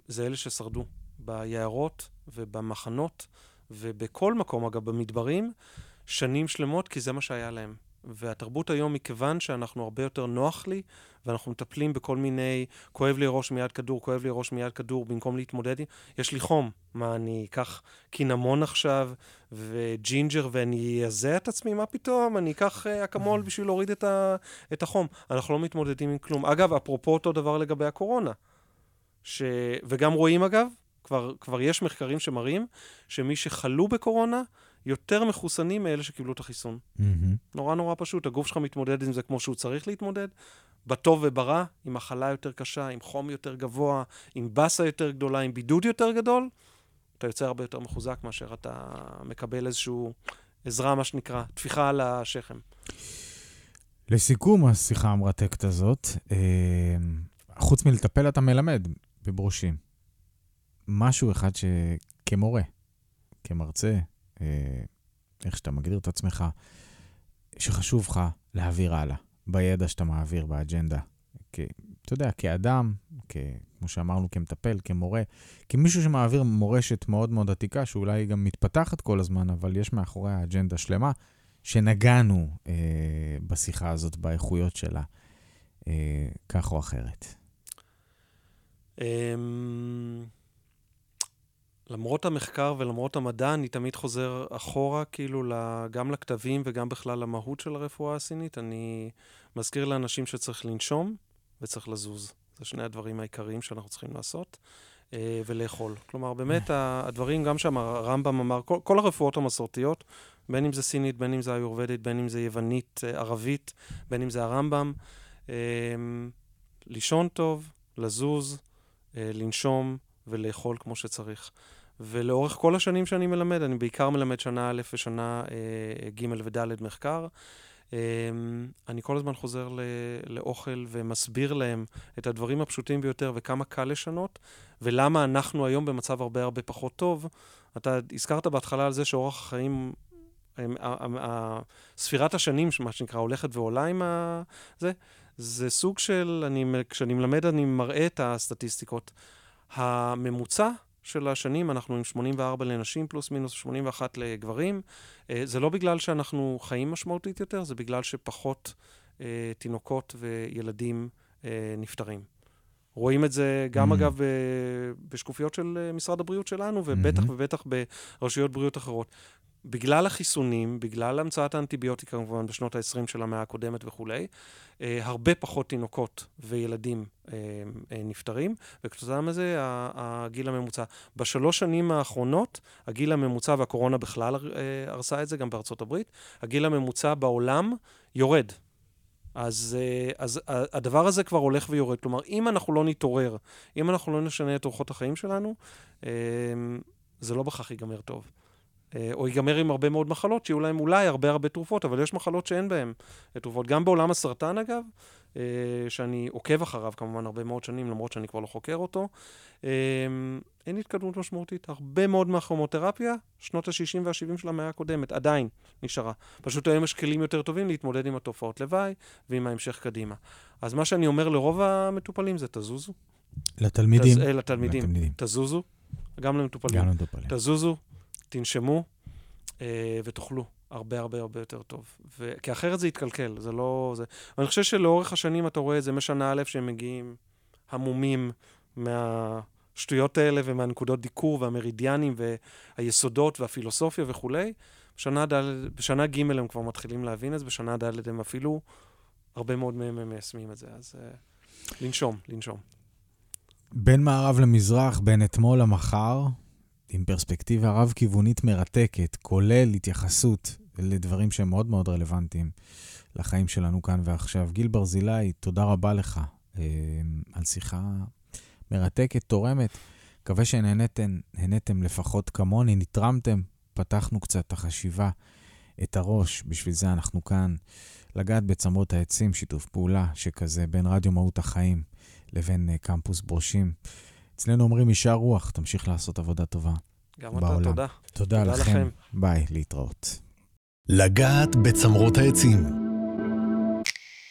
C: זה אלה ששרדו ביערות ובמחנות ובכל מקום, אגב, במדברים, שנים שלמות, כי זה מה שהיה להם. והתרבות היום, מכיוון שאנחנו הרבה יותר נוח לי, ואנחנו מטפלים בכל מיני, כואב לי ראש מיד כדור, כואב לי ראש מיד כדור, במקום להתמודד, יש לי חום. מה, אני אקח קינמון עכשיו, וג'ינג'ר, ואני אזיע את עצמי? מה פתאום? אני אקח אה, אקמול בשביל להוריד את, ה, את החום. אנחנו לא מתמודדים עם כלום. אגב, אפרופו אותו דבר לגבי הקורונה, ש... וגם רואים, אגב, כבר, כבר יש מחקרים שמראים שמי שחלו בקורונה, יותר מחוסנים מאלה שקיבלו את החיסון. Mm-hmm. נורא נורא פשוט, הגוף שלך מתמודד עם זה כמו שהוא צריך להתמודד, בטוב וברע, עם מחלה יותר קשה, עם חום יותר גבוה, עם באסה יותר גדולה, עם בידוד יותר גדול, אתה יוצא הרבה יותר מחוזק מאשר אתה מקבל איזושהי עזרה, מה שנקרא, טפיחה על השכם.
B: לסיכום השיחה המרתקת הזאת, אה, חוץ מלטפל אתה מלמד בברושים. משהו אחד שכמורה, כמרצה, איך שאתה מגדיר את עצמך, שחשוב לך להעביר הלאה, בידע שאתה מעביר, באג'נדה. אתה יודע, כאדם, כ, כמו שאמרנו, כמטפל, כמורה, כמישהו שמעביר מורשת מאוד מאוד עתיקה, שאולי גם מתפתחת כל הזמן, אבל יש מאחוריה אג'נדה שלמה, שנגענו אה, בשיחה הזאת, באיכויות שלה, אה, כך או אחרת.
C: אמ, למרות המחקר ולמרות המדע, אני תמיד חוזר אחורה, כאילו, גם לכתבים וגם בכלל למהות של הרפואה הסינית. אני מזכיר לאנשים שצריך לנשום וצריך לזוז. זה שני הדברים העיקריים שאנחנו צריכים לעשות, אה, ולאכול. כלומר, באמת, הדברים, גם שם הרמב"ם אמר, כל, כל הרפואות המסורתיות, בין אם זה סינית, בין אם זה איורבדית, בין אם זה יוונית, אה, ערבית, בין אם זה הרמב"ם, אה, לישון טוב, לזוז, לנשום ולאכול כמו שצריך. ולאורך כל השנים שאני מלמד, אני בעיקר מלמד שנה א' ושנה ג' וד' מחקר. אמ, אני כל הזמן חוזר לאוכל ומסביר להם את הדברים הפשוטים ביותר וכמה קל לשנות, ולמה אנחנו היום במצב הרבה הרבה פחות טוב. אתה הזכרת בהתחלה על זה שאורח החיים, ספירת השנים, מה שנקרא, הולכת ועולה עם זה, זה סוג של, אני, כשאני מלמד אני מראה את הסטטיסטיקות. הממוצע של השנים, אנחנו עם 84 לנשים פלוס מינוס 81 לגברים. אה, זה לא בגלל שאנחנו חיים משמעותית יותר, זה בגלל שפחות אה, תינוקות וילדים אה, נפטרים. רואים את זה גם, mm-hmm. אגב, בשקופיות של משרד הבריאות שלנו, ובטח mm-hmm. ובטח ברשויות בריאות אחרות. בגלל החיסונים, בגלל המצאת האנטיביוטיקה כמובן בשנות ה-20 של המאה הקודמת וכולי, אה, הרבה פחות תינוקות וילדים אה, אה, נפטרים, וכתוצאה מזה הגיל הממוצע. בשלוש שנים האחרונות, הגיל הממוצע, והקורונה בכלל אה, הרסה את זה, גם בארצות הברית, הגיל הממוצע בעולם יורד. אז, אה, אז הדבר הזה כבר הולך ויורד. כלומר, אם אנחנו לא נתעורר, אם אנחנו לא נשנה את אורחות החיים שלנו, אה, זה לא בהכרח ייגמר טוב. אה, או ייגמר עם הרבה מאוד מחלות, שיהיו להם אולי הרבה הרבה תרופות, אבל יש מחלות שאין בהן תרופות. גם בעולם הסרטן, אגב, אה, שאני עוקב אחריו כמובן הרבה מאוד שנים, למרות שאני כבר לא חוקר אותו, אה, אין התקדמות משמעותית. הרבה מאוד מהכרומותרפיה, שנות ה-60 וה-70 של המאה הקודמת, עדיין נשארה. פשוט היום יש כלים יותר טובים להתמודד עם התופעות לוואי ועם ההמשך קדימה. אז מה שאני אומר לרוב המטופלים זה תזוזו.
B: לתלמידים.
C: תז... לתלמידים. לתלמידים. תזוזו, גם למטופלים.
B: גם למטופלים.
C: תזוזו, תנשמו אה, ותאכלו הרבה הרבה הרבה יותר טוב. ו... כי אחרת זה יתקלקל, זה לא... זה... אני חושב שלאורך השנים אתה רואה את זה משנה א' שהם מגיעים המומים מהשטויות האלה ומהנקודות דיקור והמרידיאנים והיסודות והפילוסופיה וכולי. בשנה, ד', בשנה ג' הם כבר מתחילים להבין את זה, בשנה ד' הם אפילו, הרבה מאוד מהם מיישמים את זה. אז uh, לנשום, לנשום.
B: בין מערב למזרח, בין אתמול למחר, עם פרספקטיבה רב-כיוונית מרתקת, כולל התייחסות לדברים שהם מאוד מאוד רלוונטיים לחיים שלנו כאן ועכשיו. גיל ברזילי, תודה רבה לך אה, על שיחה מרתקת, תורמת. מקווה שנהנתם לפחות כמוני, נתרמתם, פתחנו קצת את החשיבה, את הראש, בשביל זה אנחנו כאן. לגעת בצמרות העצים, שיתוף פעולה שכזה בין רדיו מהות החיים לבין uh, קמפוס ברושים. אצלנו אומרים יישר רוח, תמשיך לעשות עבודה טובה.
C: גם אתה, תודה. תודה,
B: תודה לכם. לכם. ביי, להתראות.
A: לגעת בצמרות העצים.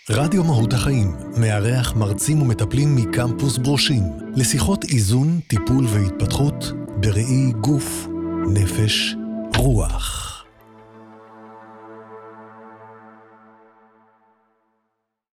A: רדיו מהות החיים מארח מרצים ומטפלים מקמפוס ברושים לשיחות איזון, טיפול והתפתחות בראי גוף, נפש, רוח.